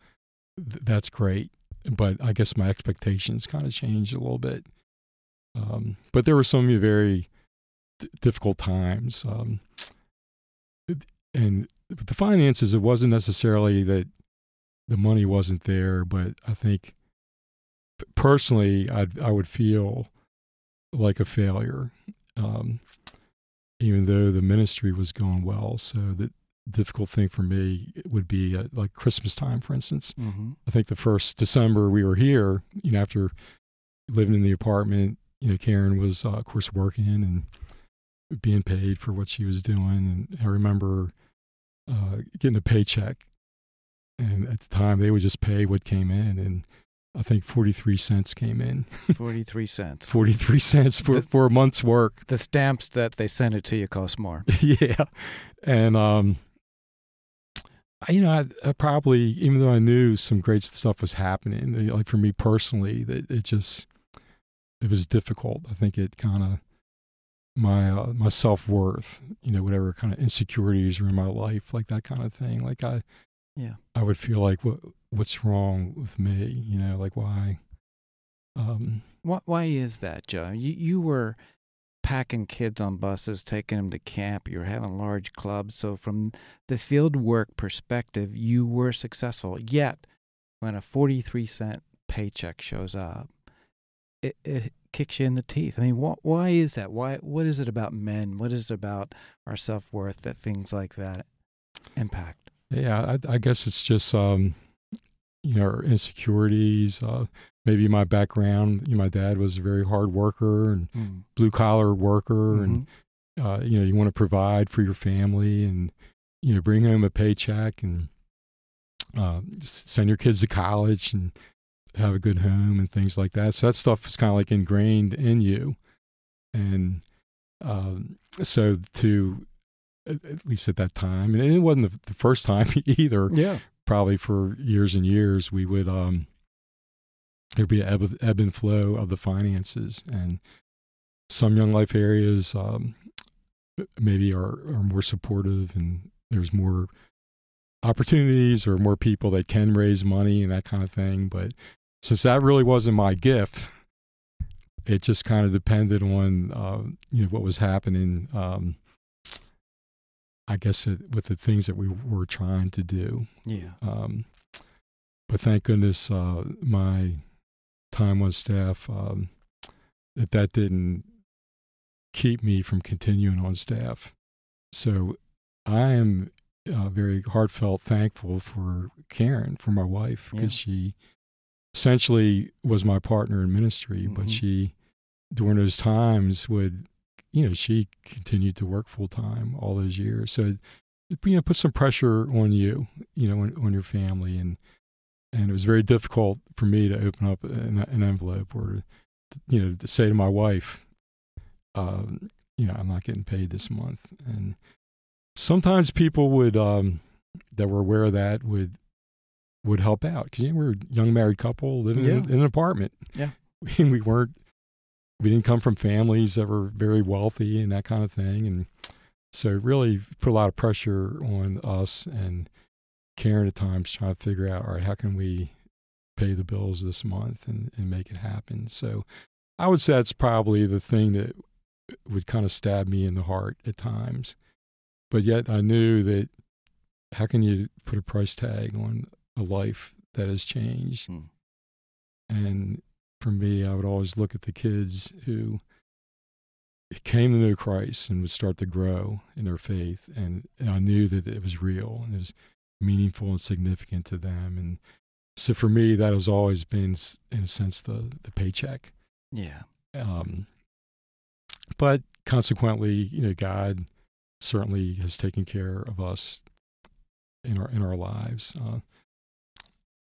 th- that's great. But i guess my expectations kind of changed a little bit. Um, but there were some very d- difficult times um, and with the finances, it wasn't necessarily that the money wasn't there, but I think personally, I I would feel like a failure, um, even though the ministry was going well. So the difficult thing for me would be uh, like Christmas time, for instance. Mm-hmm. I think the first December we were here, you know, after living in the apartment, you know, Karen was, uh, of course, working and being paid for what she was doing. And I remember uh, getting a paycheck. And at the time, they would just pay what came in. And I think 43 cents came in. 43 cents. 43 cents for, The- for a month's work. The stamps that they sent it to you cost more. yeah. And, um, I- you know, I, I probably, even though I knew some great stuff was happening, like for me personally, that it just, it was difficult. I think it kind of, my, uh, my self worth, you know, whatever kind of insecurities were in my life, like that kind of thing. Like I, Yeah. I would feel like, what, what's wrong with me? You know, like why, um, Why, why is that, Joe? You, you were packing kids on buses, taking them to camp. You were having large clubs. So, from the field work perspective, you were successful. Yet, when a 43 cent paycheck shows up, it, it kicks you in the teeth. I mean, wh- why is that? Why? What is it about men? What is it about our self worth that things like that impact? Yeah, I, I guess it's just um, you know insecurities. Uh, maybe my background. You know, my dad was a very hard worker and Mm. blue collar worker, and Mhm. uh, you know you want to provide for your family and you know bring home a paycheck and uh, send your kids to college and have a good home and things like that. So that stuff is kind of like ingrained in you, and um, so to at at least at that time, and it wasn't the, the first time either. Yeah. Probably for years and years, we would um, there'd be an ebb, ebb and flow of the finances, and some young life areas um, maybe are are more supportive, and there's more opportunities or more people that can raise money and that kind of thing. But since that really wasn't my gift, it just kind of depended on uh, you know what was happening. Um, I guess it, with the things that we were trying to do. Yeah. Um, but thank goodness uh, my time on staff um, that that didn't keep me from continuing on staff. So I am uh, very heartfelt thankful for Karen, for my wife, because she essentially was my partner in ministry. But Mhm. she, during those times, would you know she continued to work full time all those years. So it, you know put some pressure on you, you know, on, on your family, and and it was very difficult for me to open up an, an envelope or to, you know to say to my wife, um, you know, I'm not getting paid this month, and sometimes people would um, that were aware of that would would help out because you know, we were a young married couple living in, Yeah. in an apartment. Yeah. we weren't. We didn't come from families that were very wealthy and that kind of thing, and so it really put a lot of pressure on us and Karen at times trying to figure out, all right, how can we pay the bills this month and, and make it happen? So I would say that's probably the thing that would kind of stab me in the heart at times. But yet I knew that how can you put a price tag on a life that has changed? Hmm. And for me, I would always look at the kids who came to know Christ and would start to grow in their faith. And, and I knew that it was real and it was meaningful and significant to them. And so for me, that has always been, in a sense, the, the paycheck. Yeah. Um, but consequently, you know, God certainly has taken care of us in our in our lives, uh,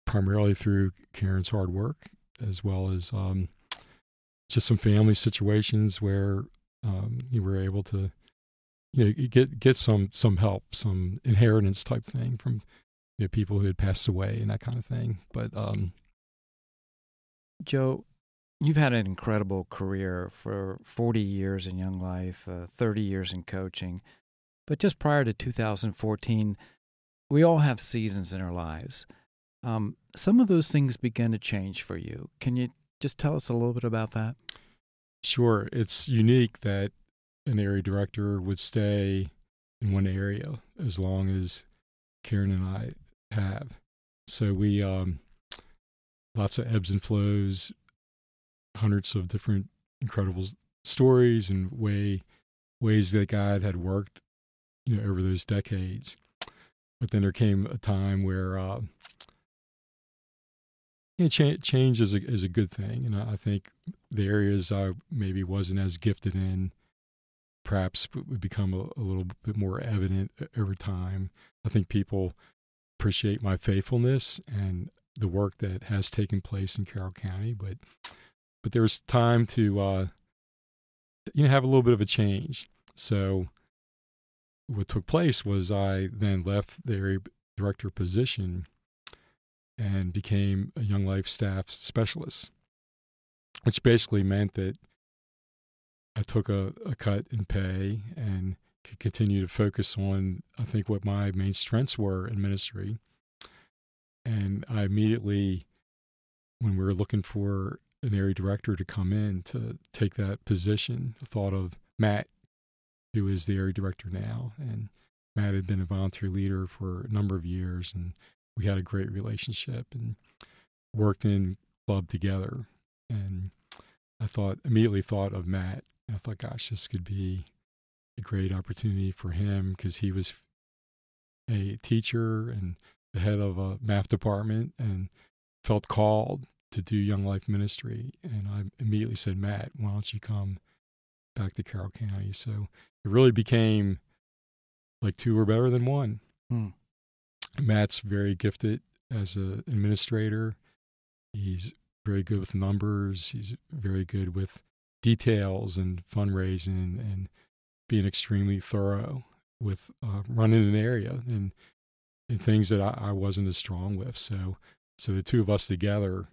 primarily through Karen's hard work, as well as um, just some family situations where um, you were able to, you know, get get some some help, some inheritance type thing from you know, people who had passed away and that kind of thing. But um, Joe, you've had an incredible career for 40 years in Young Life, uh, 30 years in coaching. But just prior to 2014, we all have seasons in our lives. Um, some of those things began to change for you. Can you just tell us a little bit about that? Sure. It's unique that an area director would stay in one area as long as Karen and I have. So we, um, lots of ebbs and flows, hundreds of different incredible stories and way, ways that God had worked, you know, over those decades. But then there came a time where, uh, you know, cha- change is a, is a good thing. And I I think the areas I maybe wasn't as gifted in perhaps would become a, a little bit more evident over time. I think people appreciate my faithfulness and the work that has taken place in Carroll County, but but there was time to uh, you know have a little bit of a change. So what took place was I then left the area director position and became a Young Life staff specialist, which basically meant that I took a, a cut in pay and could continue to focus on, I think, what my main strengths were in ministry. And I immediately, when we were looking for an area director to come in to take that position, I thought of Matt, who is the area director now. And Matt had been a volunteer leader for a number of years, and we had a great relationship and worked in club together. And I thought immediately thought of Matt. And I thought, gosh, this could be a great opportunity for him because he was a teacher and the head of a math department and felt called to do Young Life Ministry. And I immediately said, Matt, why don't you come back to Carroll County? So it really became like two were better than one. Hmm. Matt's very gifted as an administrator. He's very good with numbers. He's very good with details and fundraising and being extremely thorough with uh, running an area and and things that I, I wasn't as strong with. So so the two of us together,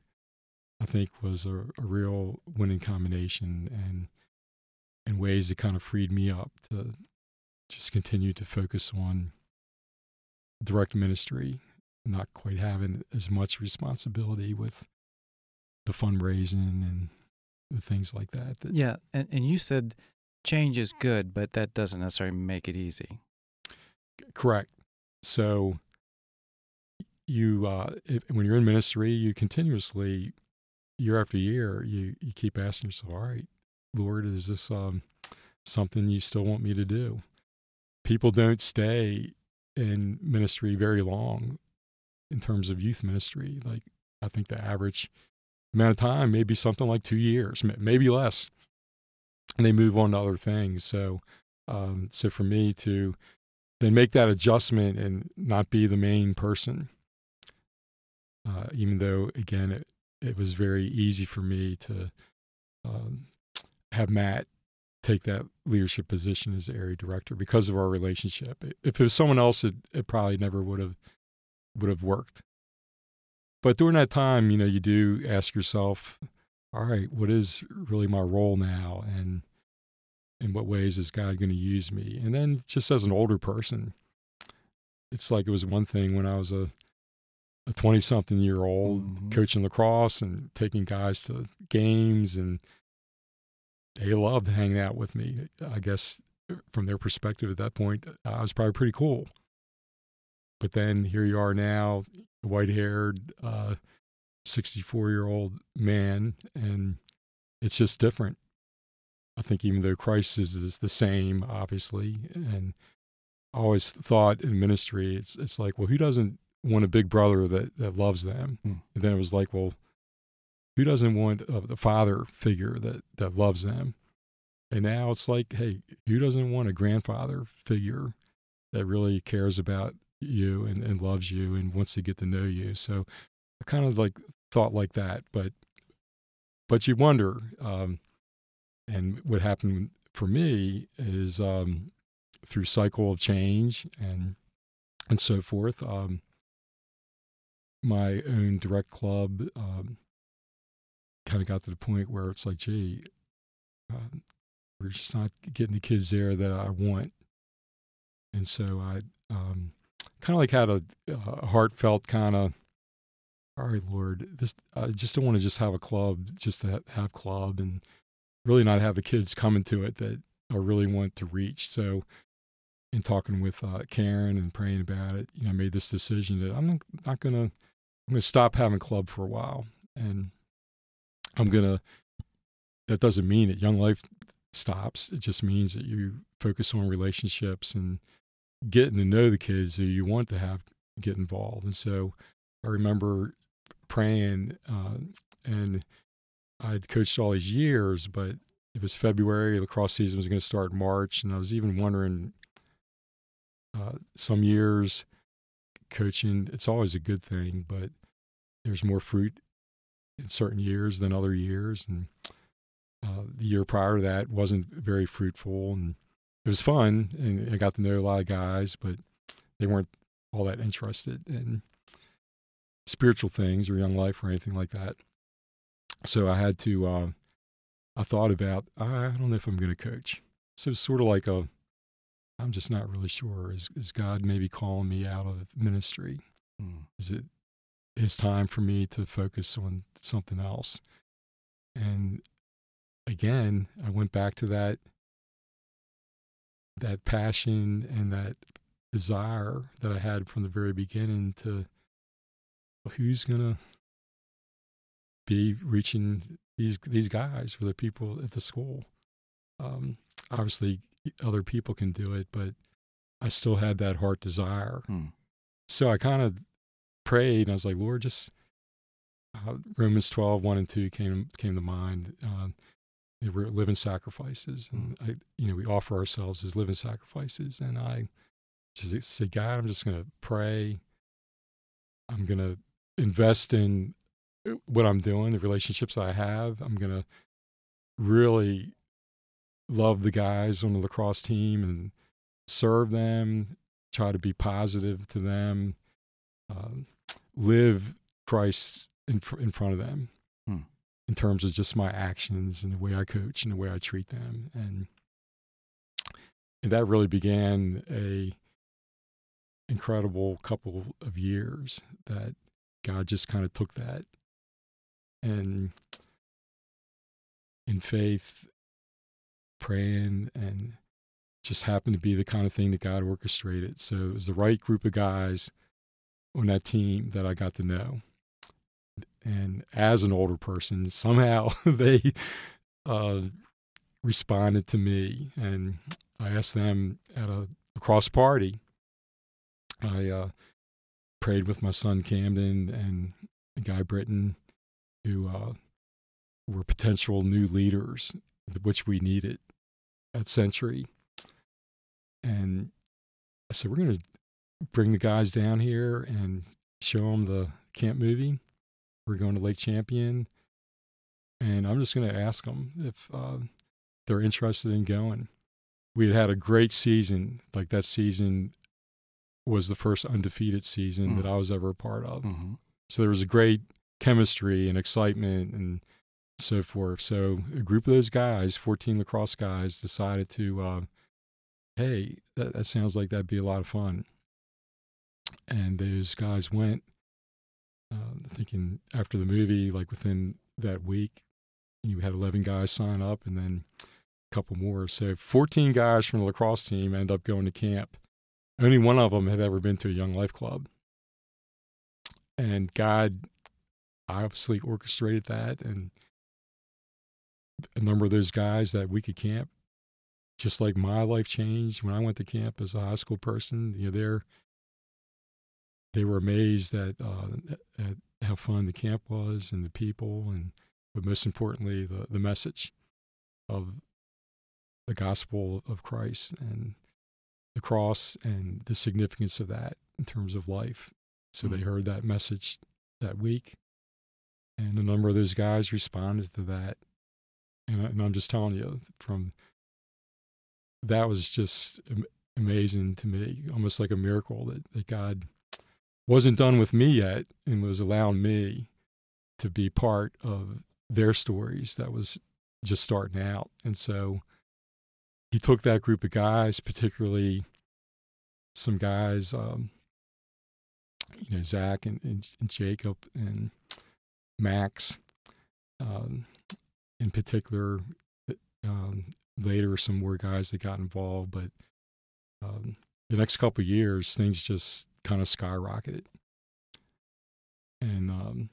I think, was a, a real winning combination and in ways that kind of freed me up to just continue to focus on direct ministry, not quite having as much responsibility with the fundraising and things like that. that Yeah. And, and you said change is good, but that doesn't necessarily make it easy. Correct. So you uh if, when you're in ministry, you continuously year after year, you you keep asking yourself, "All right, Lord, is this um something you still want me to do?" People don't stay in ministry very long in terms of youth ministry. Like I think the average amount of time may be something like 2 years, maybe less. And they move on to other things. So um so for me to then make that adjustment and not be the main person. Uh, even though, again, it, it was very easy for me to um, have Matt take that leadership position as the area director because of our relationship. If it was someone else, it, it probably never would have would have worked. but during that time, you know, you do ask yourself, all right, what is really my role now, and in what ways is God going to use me? And then, just as an older person, it's like it was one thing when I was a a 20 something year old Mhm. coaching lacrosse and taking guys to games and they loved hanging out with me i guess from their perspective at that point i was probably pretty cool. But then here you are now white haired uh 64 year old man and it's just different. I think even though christ is, is the same obviously and I always thought in ministry it's it's like well who doesn't want a big brother that that loves them? Hmm. and then it was like well who doesn't want uh, the father figure that that loves them? And now it's like hey who doesn't want a grandfather figure that really cares about you and, and loves you and wants to get to know you? So i kind of like thought like that but but you wonder um and what happened for me is um through cycle of change and and so forth um my own direct club um, kind of got to the point where it's like, gee, um, we're just not getting the kids there that I want. And so I um, kind of like had a, a heartfelt kind of, all right, Lord, this I just don't want to just have a club, just to ha- have club, and really not have the kids coming to it that I really want to reach. So, in talking with uh, Karen and praying about it, you know, I made this decision that I'm not gonna I'm going to stop having club for a while. And I'm going to, that doesn't mean that young life stops. It just means that you focus on relationships and getting to know the kids who you want to have get involved. And so I remember praying, uh, and I'd coached all these years, but it was February, lacrosse season was going to start in March. And I was even wondering, uh, some years, coaching, it's always a good thing, but there's more fruit in certain years than other years. And uh, the year prior to that wasn't very fruitful. And it was fun. And I got to know a lot of guys, but they weren't all that interested in spiritual things or young life or anything like that. So I had to, uh, I thought about, I don't know if I'm going to coach. So it's sort of like a, I'm just not really sure. Is, is God maybe calling me out of ministry? Mm. Is it his time for me to focus on something else? And again, I went back to that that passion and that desire that I had from the very beginning to well, who's gonna be reaching these these guys or the people at the school. Um, obviously, other people can do it, but I still had that heart desire. Hmm. So I kind of prayed and I was like, Lord, just uh, Romans 12, 1 and 2 came, came to mind. Uh, they were living sacrifices. And I, you know, we offer ourselves as living sacrifices. And I just say, God, I'm just going to pray. I'm going to invest in uh, what I'm doing, the relationships I have. I'm going to really love the guys on the lacrosse team and serve them, try to be positive to them, um, live Christ in fr- in front of them Hmm. in terms of just my actions and the way I coach and the way I treat them, and and that really began a incredible couple of years that God just kind of took that and in faith praying and just happened to be the kind of thing that God orchestrated. So it was the right group of guys on that team that I got to know. And as an older person, somehow they uh, responded to me. And I asked them at a cross party. I uh, prayed with my son Camden and Guy Britton, who uh, were potential new leaders, which we needed at Century. And I said, we're going to bring the guys down here and show them the camp movie. We're going to Lake Champion. And I'm just going to ask them if uh, they're interested in going. We had had a great season. Like that season was the first undefeated season Mm. that I was ever a part of. hmm So there was a great chemistry and excitement and so forth. So a group of those guys, 14 lacrosse guys, decided to, uh, hey, that, that sounds like that'd be a lot of fun. And those guys went, uh, thinking after the movie, like within that week, you had 11 guys sign up and then a couple more. So 14 guys from the lacrosse team end up going to camp. Only one of them had ever been to a Young Life Club. And God obviously orchestrated that. And a number of those guys that week at camp, just like my life changed when I went to camp as a high school person, you know, they're, they were amazed at, uh, at how fun the camp was and the people and but most importantly the, the message of the gospel of Christ and the cross and the significance of that in terms of life. So they heard that message that week, and a number of those guys responded to that. And, I- and I'm just telling you, from that was just amazing to me, almost like a miracle that, that God wasn't done with me yet and was allowing me to be part of their stories that was just starting out. And so he took that group of guys, particularly some guys, um, you know, Zach and, and, and Jacob and Max, um, in particular. Um, later, some more guys that got involved, but um, the next couple years, things just kind of skyrocketed, and um,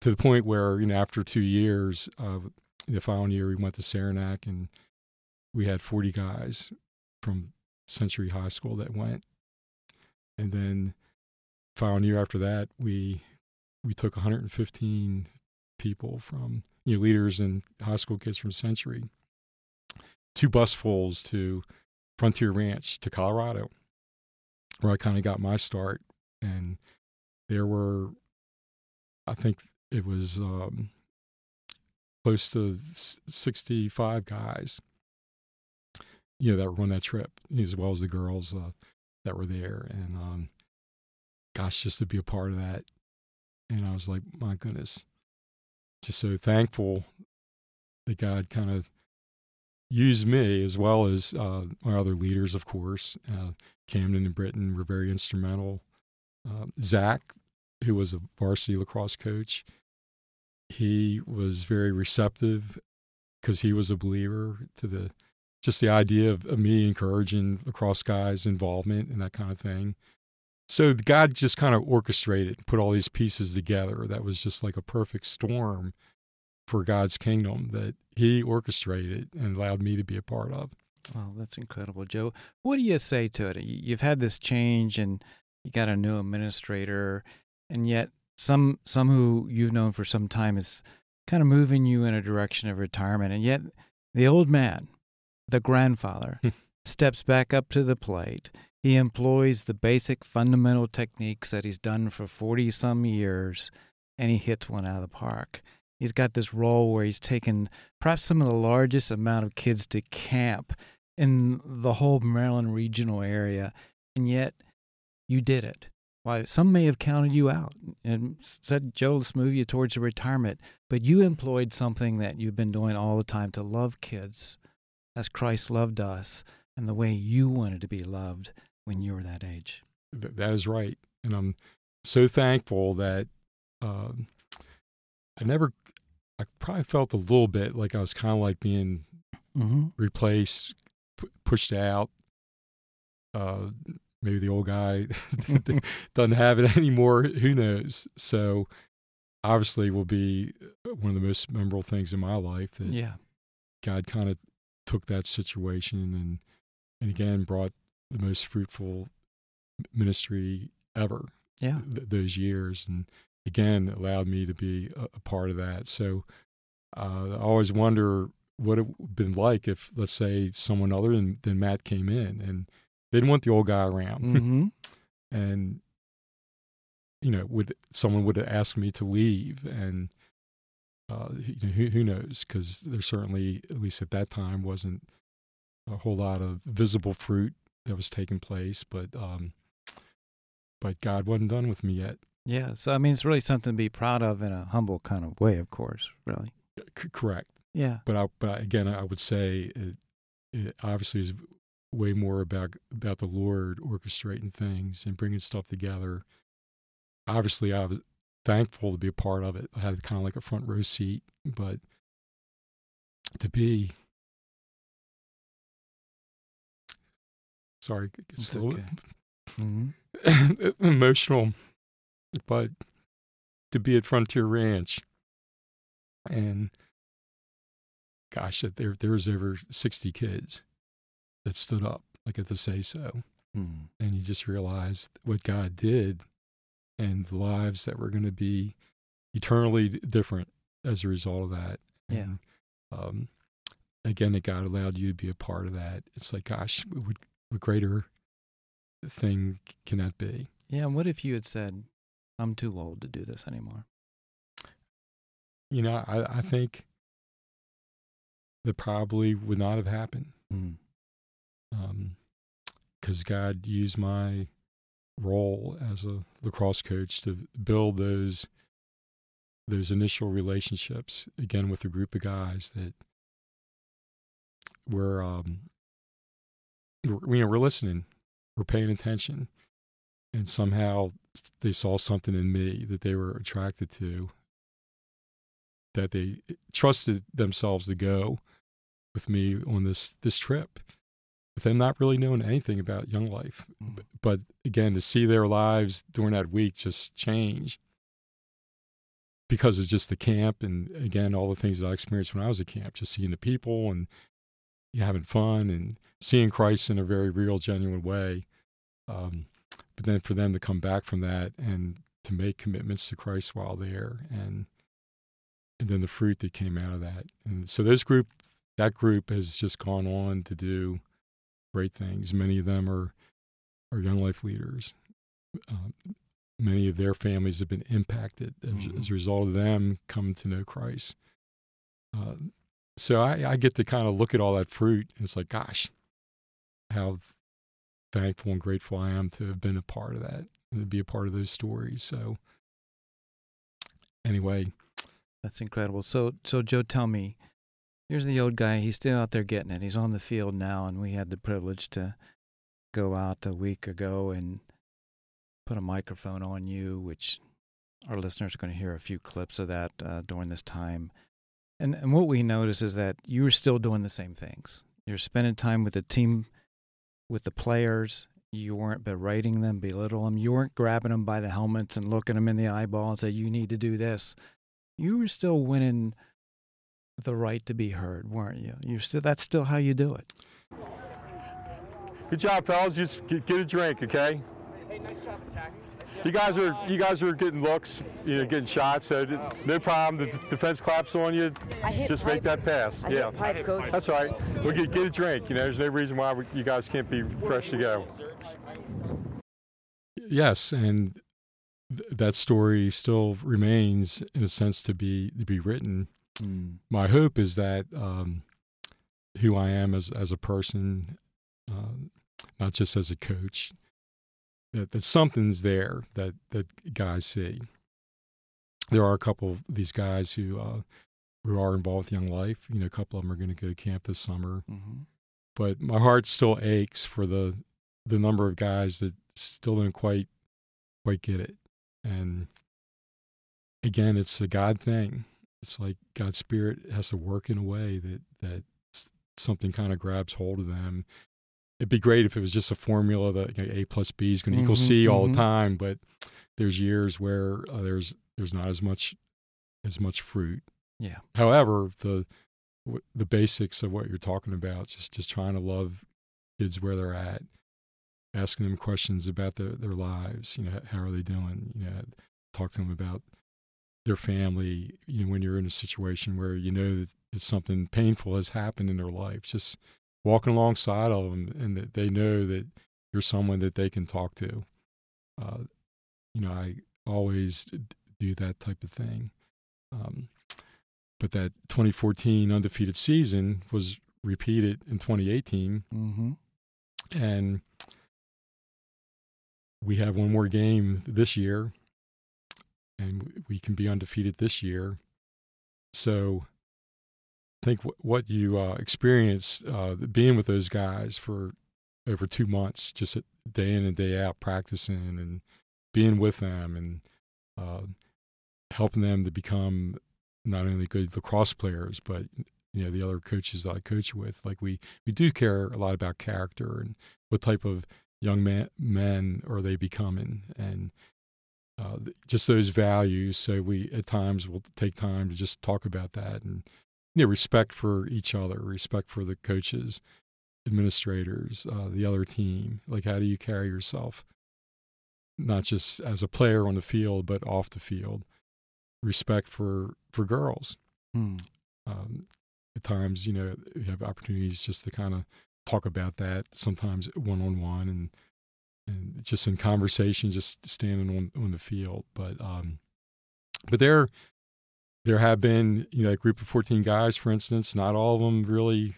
to the point where you know, after two years, uh, the following year, we went to Saranac and we had 40 guys from Century High School that went. And then following year after that, we we took 115 people from you know leaders and high school kids from Century, two busfuls to Frontier Ranch to Colorado, where I kind of got my start. And there were, I think it was um, close to 65 guys you know that were on that trip as well as the girls uh, that were there and um gosh just to be a part of that and i was like my goodness just so thankful that god kind of used me as well as uh, my other leaders of course uh, camden and britton were very instrumental uh, zach who was a varsity lacrosse coach he was very receptive because he was a believer to the just the idea of, of me encouraging lacrosse guys' involvement and that kind of thing. So God just kind of orchestrated, and put all these pieces together. That was just like a perfect storm for God's kingdom that He orchestrated and allowed me to be a part of. Wow, that's incredible, Joe. What do you say to it? You've had this change, and you got a new administrator, and yet some some who you've known for some time is kind of moving you in a direction of retirement, and yet the old man, the grandfather, hmm. steps back up to the plate. He employs the basic fundamental techniques that he's done for 40 some years, and he hits one out of the park. He's got this role where he's taken perhaps some of the largest amount of kids to camp in the whole Maryland regional area, and yet you did it. Why some may have counted you out and said, "Joe, let's move you towards retirement," but you employed something that you've been doing all the time to love kids, as Christ loved us, and the way you wanted to be loved when you were that age. That is right. And I'm so thankful that um, I never, I probably felt a little bit like I was kind of like being Mm-hmm. replaced, pu- pushed out. Uh, maybe the old guy doesn't have it anymore. Who knows? So, obviously, will be one of the most memorable things in my life that Yeah. God kind of took that situation and and again brought the most fruitful ministry ever Yeah. th- those years and again allowed me to be a, a part of that. So uh, i always wonder what it would have been like if let's say someone other than, than matt came in and they didn't want the old guy around. Mm-hmm. and you know would someone would have asked me to leave and uh, you know, who, who knows? Because there certainly at least at that time wasn't a whole lot of visible fruit that was taking place but um but god wasn't done with me yet Yeah. So I mean, it's really something to be proud of in a humble kind of way, of course. Really. C- correct. Yeah. But I, but I, again, I would say it, it obviously is way more about about the Lord orchestrating things and bringing stuff together. Obviously, I was thankful to be a part of it. I had kind of like a front row seat, but to be sorry, it gets It's a little okay. hmm emotional, but to be at Frontier Ranch and gosh, that there there was over sixty kids that stood up like at the say so, Mm. and you just realized what God did and the lives that were going to be eternally different as a result of that. Yeah. And, um, again, that God allowed you to be a part of that. It's like, gosh, what, what greater thing can that be? Yeah. And what if you had said, "I'm too old to do this anymore"? You know, I, I think that probably would not have happened Mm. because God used my role as a lacrosse coach to build those those initial relationships again with a group of guys that were um we're, you know we're listening we're paying attention and somehow they saw something in me that they were attracted to that they trusted themselves to go with me on this this trip with them not really knowing anything about young life Mm. but again to see their lives during that week just change because of just the camp and again all the things that I experienced when I was at camp, just seeing the people and you know, having fun and seeing Christ in a very real, genuine way. Um, but then for them to come back from that and to make commitments to Christ while there, and and then the fruit that came out of that, and so this group, that group has just gone on to do great things. Many of them are are young life leaders. Um, many of their families have been impacted as, Mhm. as a result of them coming to know Christ. Uh, so I, I get to kind of look at all that fruit, and it's like, gosh, how thankful and grateful I am to have been a part of that and to be a part of those stories. So anyway, That's incredible. So, so Joe, tell me, here's the old guy. He's still out there getting it. He's on the field now, and we had the privilege to go out a week ago and put a microphone on you, which our listeners are going to hear a few clips of that uh, during this time. And and what we notice is that you're still doing the same things. You're spending time with the team, with the players. You weren't berating them, belittling them. You weren't grabbing them by the helmets and looking them in the eyeball and say, "You need to do this." you were still winning the right to be heard, weren't you? You still that's still how you do it. Good job, fellas. Just get, get a drink, okay? Hey, nice job attacking. You guys are you guys are getting looks, you know, getting shots. So no problem. The defense claps on you. I hit Just pipe. make that pass. I yeah. hit pipe, coach. That's all right. We get get a drink. You know, there's no reason why we, you guys can't be fresh to go. yes, and th- that story still remains in a sense to be to be written. my hope is that um, who I am as as a person, uh, not just as a coach, that that something's there that that guys see. There are a couple of these guys who uh, who are involved with Young Life. You know, a couple of them are going to go to camp this summer. Mm-hmm. But my heart still aches for the the number of guys that still don't quite quite get it. And again, it's a God thing it's like God's spirit has to work in a way that that something kind of grabs hold of them. It'd be great if it was just a formula that you know, A plus B is going to equal Mhm, C all mhm. the time, but there's years where uh, there's there's not as much as much fruit. Yeah. However, the w- the basics of what you're talking about, just just trying to love kids where they're at, asking them questions about their their lives. You know, how are they doing? You know, talk to them about their family. You know, when you're in a situation where you know that, that something painful has happened in their life, just walking alongside of them, and that they know that you're someone that they can talk to. Uh, you know, I always do that type of thing. Um, but that 2014 undefeated season was repeated in 2018, Mm-hmm. and we have one more game this year and we can be undefeated this year. So, think w- what you uh, experienced uh, being with those guys for over two months, just day in and day out, practicing and being with them and uh, helping them to become not only good lacrosse players, but you know the other coaches that I coach with. Like we we do care a lot about character and what type of young man, men are they becoming, and uh, just those values. So we at times will take time to just talk about that and you know respect for each other, respect for the coaches, administrators, uh, the other team. Like how do you carry yourself, not just as a player on the field, but off the field. Respect for for girls. Hmm. Um, at times, you know, you have opportunities just to kind of talk about that. Sometimes one on one and and just in conversation, just standing on on the field. But um, but there there have been you know a group of fourteen guys, for instance. Not all of them really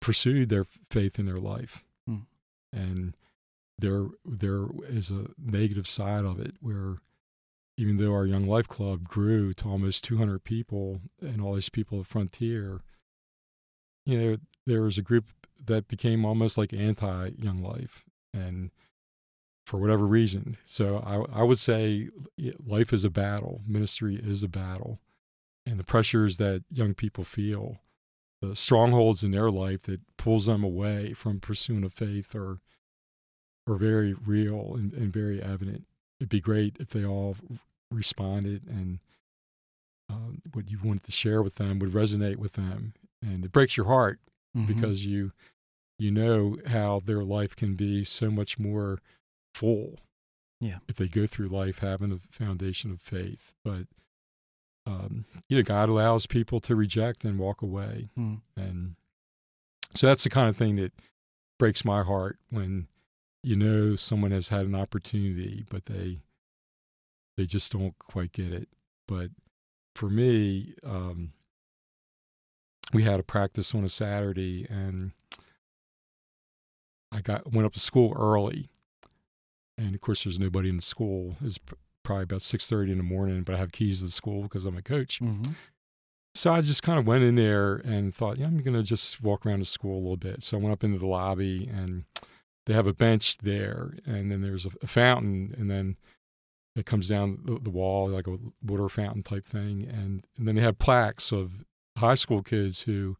pursued their faith in their life, Hmm. and there there is a negative side of it where even though our Young Life Club grew to almost 200 people and all these people at Frontier, you know, there was a group that became almost like anti Young Life. And for whatever reason. So I, I would say life is a battle, ministry is a battle. And the pressures that young people feel, the strongholds in their life that pulls them away from pursuing a faith are, are very real and, and very evident it'd be great if they all responded and um, what you wanted to share with them would resonate with them and it breaks your heart Mhm. because you you know how their life can be so much more full Yeah. if they go through life having a foundation of faith but um, you know god allows people to reject and walk away Hmm. and so that's the kind of thing that breaks my heart when you know someone has had an opportunity but they they just don't quite get it but for me um, we had a practice on a saturday and i got went up to school early and of course there's nobody in the school it's probably about 6.30 in the morning but i have keys to the school because i'm a coach Mhm. so I just kind of went in there and thought, yeah, I'm going to just walk around the school a little bit. So I went up into the lobby and they have a bench there, and then there's a, a fountain, and then it comes down the, the wall like a water fountain type thing, and, and then they have plaques of high school kids who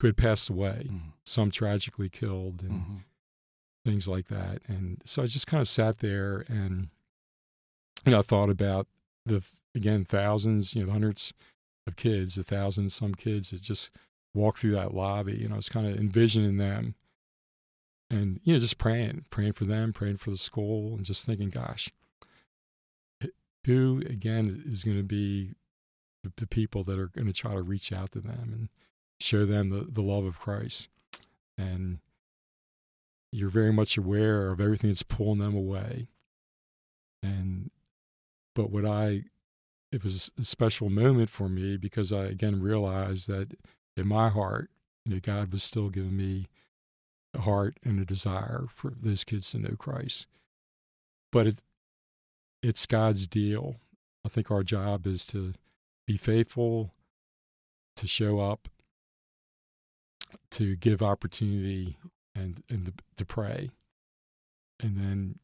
who had passed away, Mhm. some tragically killed, and Mhm. Things like that. And so I just kind of sat there and you know, I thought about the again thousands, you know, hundreds of kids, a thousand some kids that just walk through that lobby. You know, I was kind of envisioning them and, you know, just praying, praying for them, praying for the school, and just thinking, gosh, who again is going to be the, the people that are going to try to reach out to them and show them the, the love of Christ. And you're very much aware of everything that's pulling them away. And, but what I it was a special moment for me because I again realized that in my heart, you know, God was still giving me a heart and a desire for those kids to know Christ. But it, it's God's deal. I think our job is to be faithful, to show up, to give opportunity, and and to, to pray, and then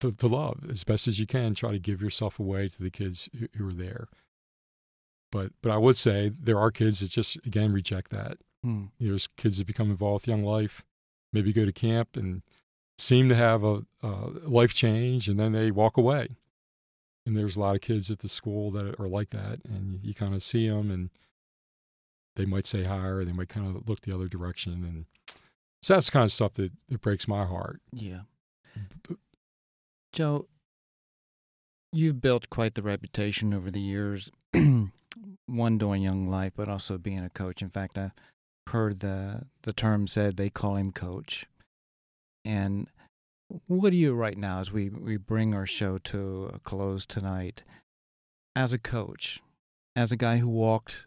to, to love as best as you can. Try to give yourself away to the kids who, who are there. But but I would say there are kids that just again reject that. Hmm. There's kids that become involved with Young Life, maybe go to camp and seem to have a, a life change, and then they walk away. And there's a lot of kids at the school that are like that, and you kind of see them, and they might say hi, or they might kind of look the other direction, and so that's the kind of stuff that, that breaks my heart. Yeah. Joe, you've built quite the reputation over the years, one doing Young Life, but also being a coach. In fact, I heard the the term said they call him coach. And what do you right now, as we, we bring our show to a close tonight, as a coach, as a guy who walked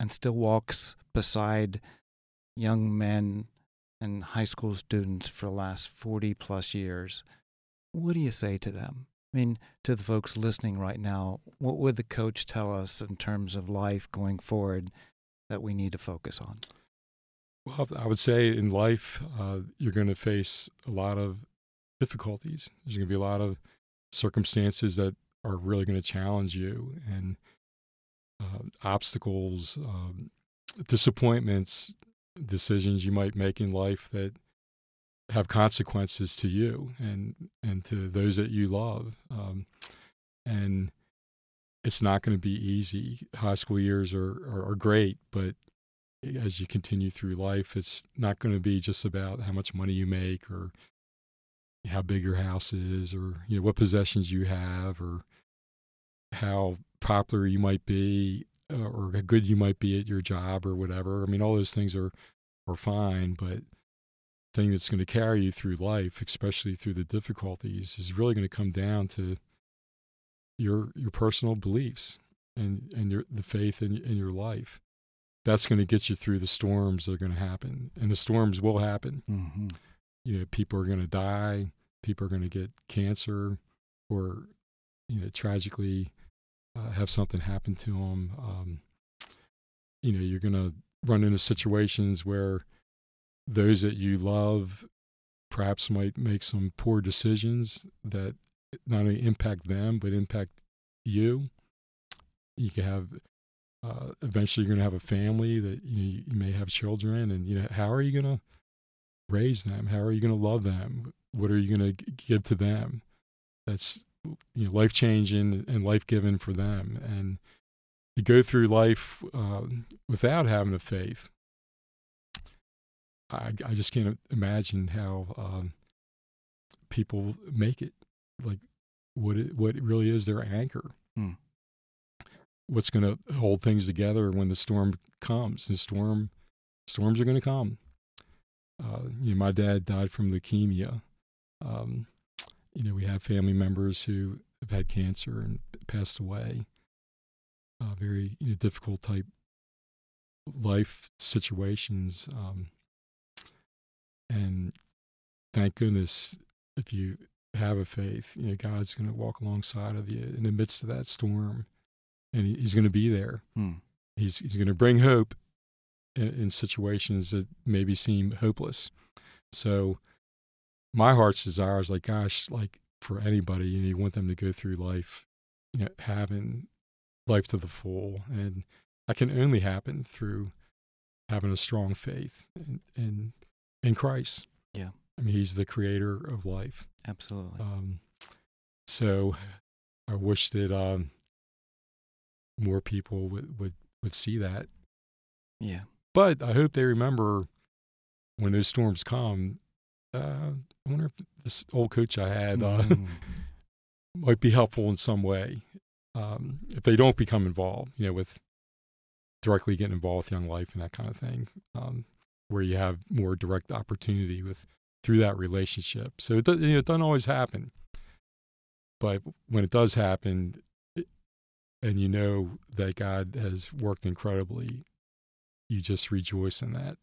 and still walks beside young men and high school students for the last 40 plus years, what do you say to them? I mean, to the folks listening right now, what would the coach tell us in terms of life going forward that we need to focus on? Well, I would say in life, uh, you're going to face a lot of difficulties. There's going to be a lot of circumstances that are really going to challenge you and uh, obstacles, um, disappointments, decisions you might make in life that have consequences to you and and to those that you love. Um, and it's not going to be easy. High school years are, are, are great, but as you continue through life, it's not going to be just about how much money you make or how big your house is or you know what possessions you have or how popular you might be uh, or how good you might be at your job or whatever. I mean, all those things are are fine, but the thing that's going to carry you through life, especially through the difficulties, is really going to come down to your your personal beliefs and and your the faith in in your life. That's going to get you through the storms that are going to happen, and the storms will happen. Mm-hmm. You know, people are going to die. People are going to get cancer, or you know, tragically uh, have something happen to them. Um, you know, you're going to run into situations where those that you love perhaps might make some poor decisions that not only impact them but impact you. You can have uh, eventually you're going to have a family that you, know, you may have children, and you know how are you going to raise them? How are you going to love them? What are you going to give to them? That's you know life changing and life giving for them, and you go through life uh, without having a faith. I, I just can't imagine how um, people make it. Like, what it, what it really is their anchor? Hmm. What's going to hold things together when the storm comes? The storm, storms are going to come. Uh, you know, my dad died from leukemia. Um, you know, we have family members who have had cancer and passed away. Uh, very you know, difficult type life situations. Um, and thank goodness if you have a faith, you know, God's going to walk alongside of you in the midst of that storm, and he, He's going to be there. Hmm. He's He's going to bring hope in, in situations that maybe seem hopeless. So, my heart's desire is like, gosh, like for anybody, you know, you want them to go through life, you know, having life to the full, and that can only happen through having a strong faith in in, in Christ. Yeah. I mean, He's the creator of life. Absolutely. Um, so I wish that um, more people would, would, would see that. yeah. But I hope they remember when those storms come. Uh, I wonder if this old coach I had uh, Mhm. might be helpful in some way. Um, if they don't become involved, you know, with directly getting involved with Young Life and that kind of thing, um, where you have more direct opportunity with through that relationship. So it, you know, it doesn't always happen, but when it does happen, it, and you know that God has worked incredibly, you just rejoice in that.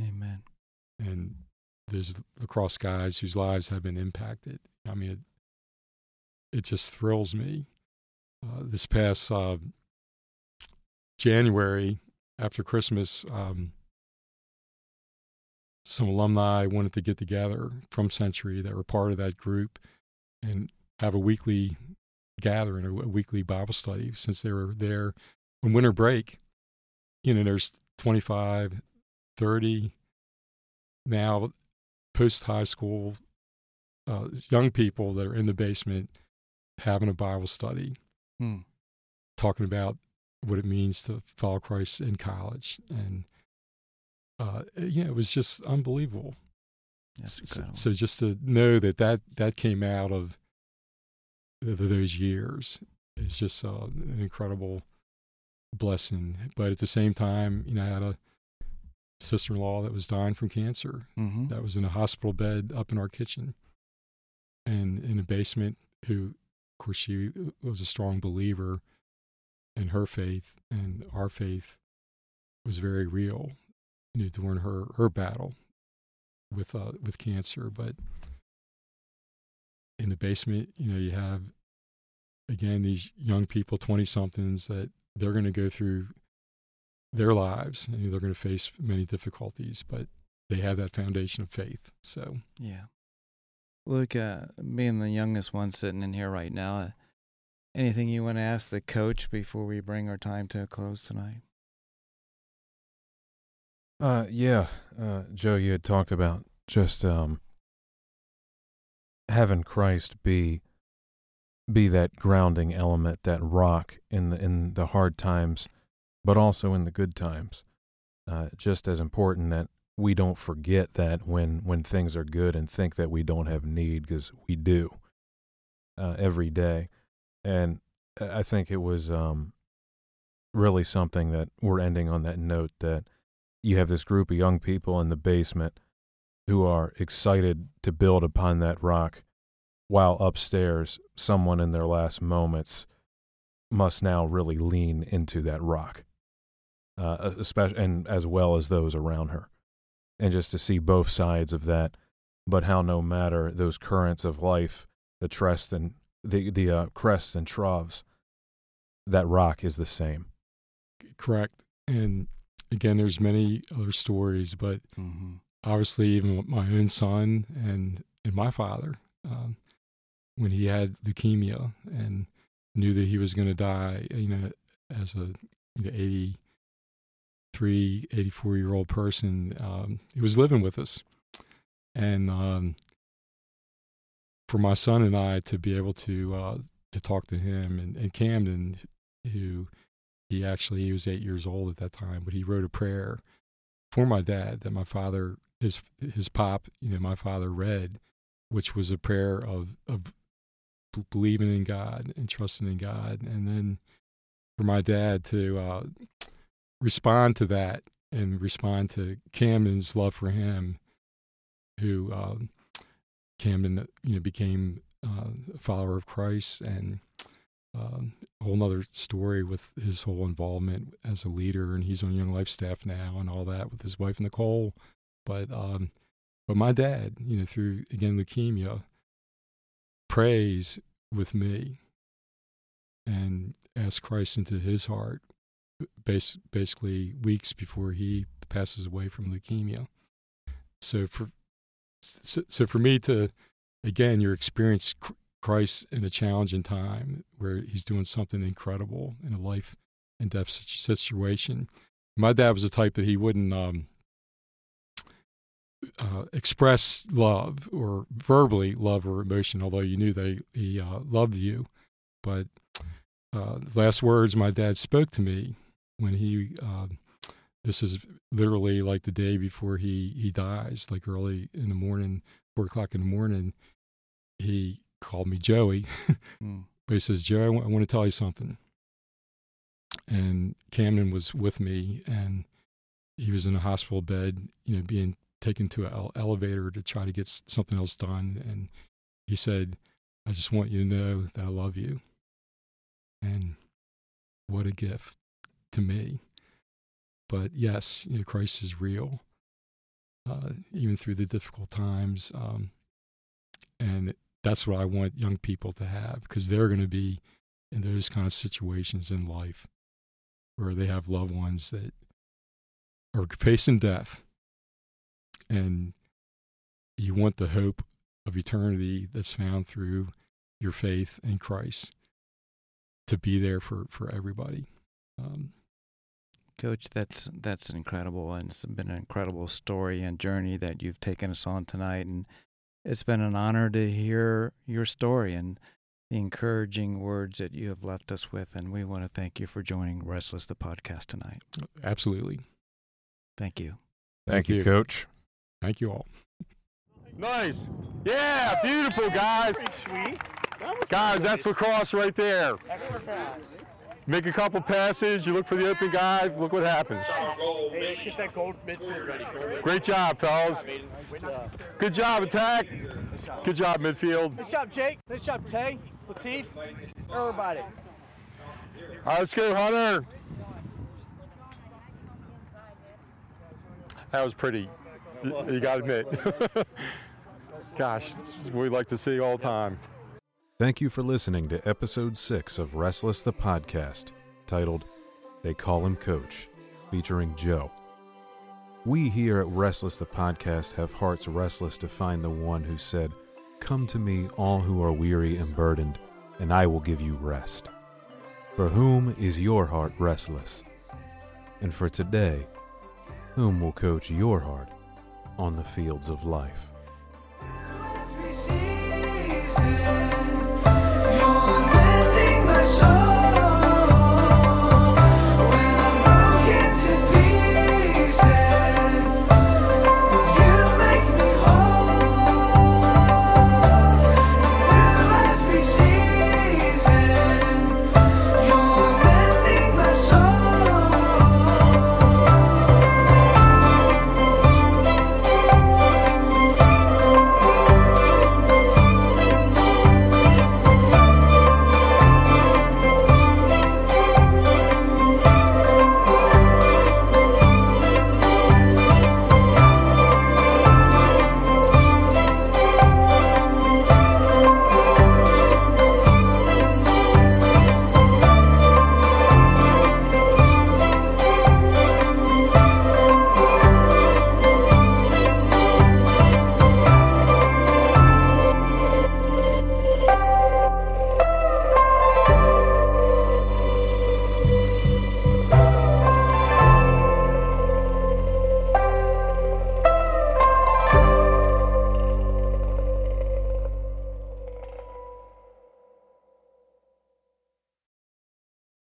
Amen. And there's lacrosse guys whose lives have been impacted. I mean, it, it just thrills me. Uh, this past uh, January, after Christmas, um, some alumni wanted to get together from Century that were part of that group and have a weekly gathering, a, a weekly Bible study, since they were there on winter break. You know, there's 25, 30 now post high school uh, young people that are in the basement having a Bible study, Hmm. talking about what it means to follow Christ in college, and uh, yeah, it was just unbelievable. So, so just to know that that that came out of th- those years is just uh, an incredible blessing. But at the same time, you know, I had a sister-in-law that was dying from cancer, mm-hmm. that was in a hospital bed up in our kitchen and in a basement who of course she was a strong believer in her faith and our faith was very real you know, during her her battle with uh with cancer but in the basement you know you have again, these young people, 20 somethings, that they're going to go through their lives and they're going to face many difficulties, but they have that foundation of faith. So, Yeah. Luke, uh, being the youngest one sitting in here right now, uh, anything you want to ask the coach before we bring our time to a close tonight? Uh, yeah, uh, Joe, you had talked about just um, having Christ be be that grounding element, that rock in the in the hard times, but also in the good times. Uh, just as important that we don't forget that when when things are good and think that we don't have need because we do uh, every day, and I think it was um, really something that we're ending on that note that you have this group of young people in the basement who are excited to build upon that rock while upstairs someone in their last moments must now really lean into that rock uh, especially and as well as those around her and just to see both sides of that but how no matter those currents of life the crest and the the uh, crests and troughs that rock is the same correct. And again, there's many other stories, but Mm-hmm. obviously, even with my own son and, and my father, um, when he had leukemia and knew that he was going to die, you know, as a you know, 83, 84 year old person, um, he was living with us. And um, for my son and I to be able to uh, to talk to him and, and Camden, who he actually he was eight years old at that time, but he wrote a prayer for my dad that my father his his pop you know my father read, which was a prayer of of believing in God and trusting in God, and then for my dad to uh, respond to that and respond to Camden's love for him, who um, Camden you know became uh, a follower of Christ and um, a whole nother story with his whole involvement as a leader, and he's on Young Life staff now and all that with his wife Nicole. But um, but my dad, you know, through again leukemia, prays with me and asks Christ into his heart, bas- basically weeks before he passes away from leukemia. So for so, so for me to again, your experience Christ in a challenging time where he's doing something incredible in a life and death situation. My dad was the type that he wouldn't um, uh, express love or verbally love or emotion, although you knew that he, he uh, loved you. But uh, the last words my dad spoke to me when he, um this is literally like the day before he, he dies, like early in the morning, four o'clock in the morning, he called me Joey. Mm. But he says, "Joey, I want to tell you something. And Camden was with me, and he was in a hospital bed, you know, being taken to an elevator to try to get something else done. And he said, I just want you to know that I love you. And what a gift to me. But yes, you know, Christ is real, uh, even through the difficult times. Um, and that's what I want young people to have because they're going to be in those kind of situations in life where they have loved ones that are facing death and you want the hope of eternity that's found through your faith in Christ to be there for, for everybody. Um, Coach, that's that's incredible, and it's been an incredible story and journey that you've taken us on tonight, and it's been an honor to hear your story and the encouraging words that you have left us with, and we want to thank you for joining Restless the podcast tonight. absolutely. Thank you. thank, Thank you you. coach Thank you all. Nice. Yeah, beautiful guys. Pretty sweet. That was Guys, that's lacrosse right there. Excellent pass. Make a couple passes, you look for the open guy, look what happens. Hey, let's get that gold midfield ready. Great job, fellas. Good job, attack. Good job, midfield. Nice job, Jake. Nice job, Tay, Latif, everybody. All right, let's go, Hunter. That was pretty. You, you got to admit. Gosh, it's what we like to see all the time. Thank you for listening to episode 6 of Restless the Podcast, titled They Call Him Coach, featuring Joe. We here at Restless the Podcast have hearts restless to find the one who said, Come to me, all who are weary and burdened, and I will give you rest. For whom is your heart restless? And for today, whom will coach your heart on the fields of life?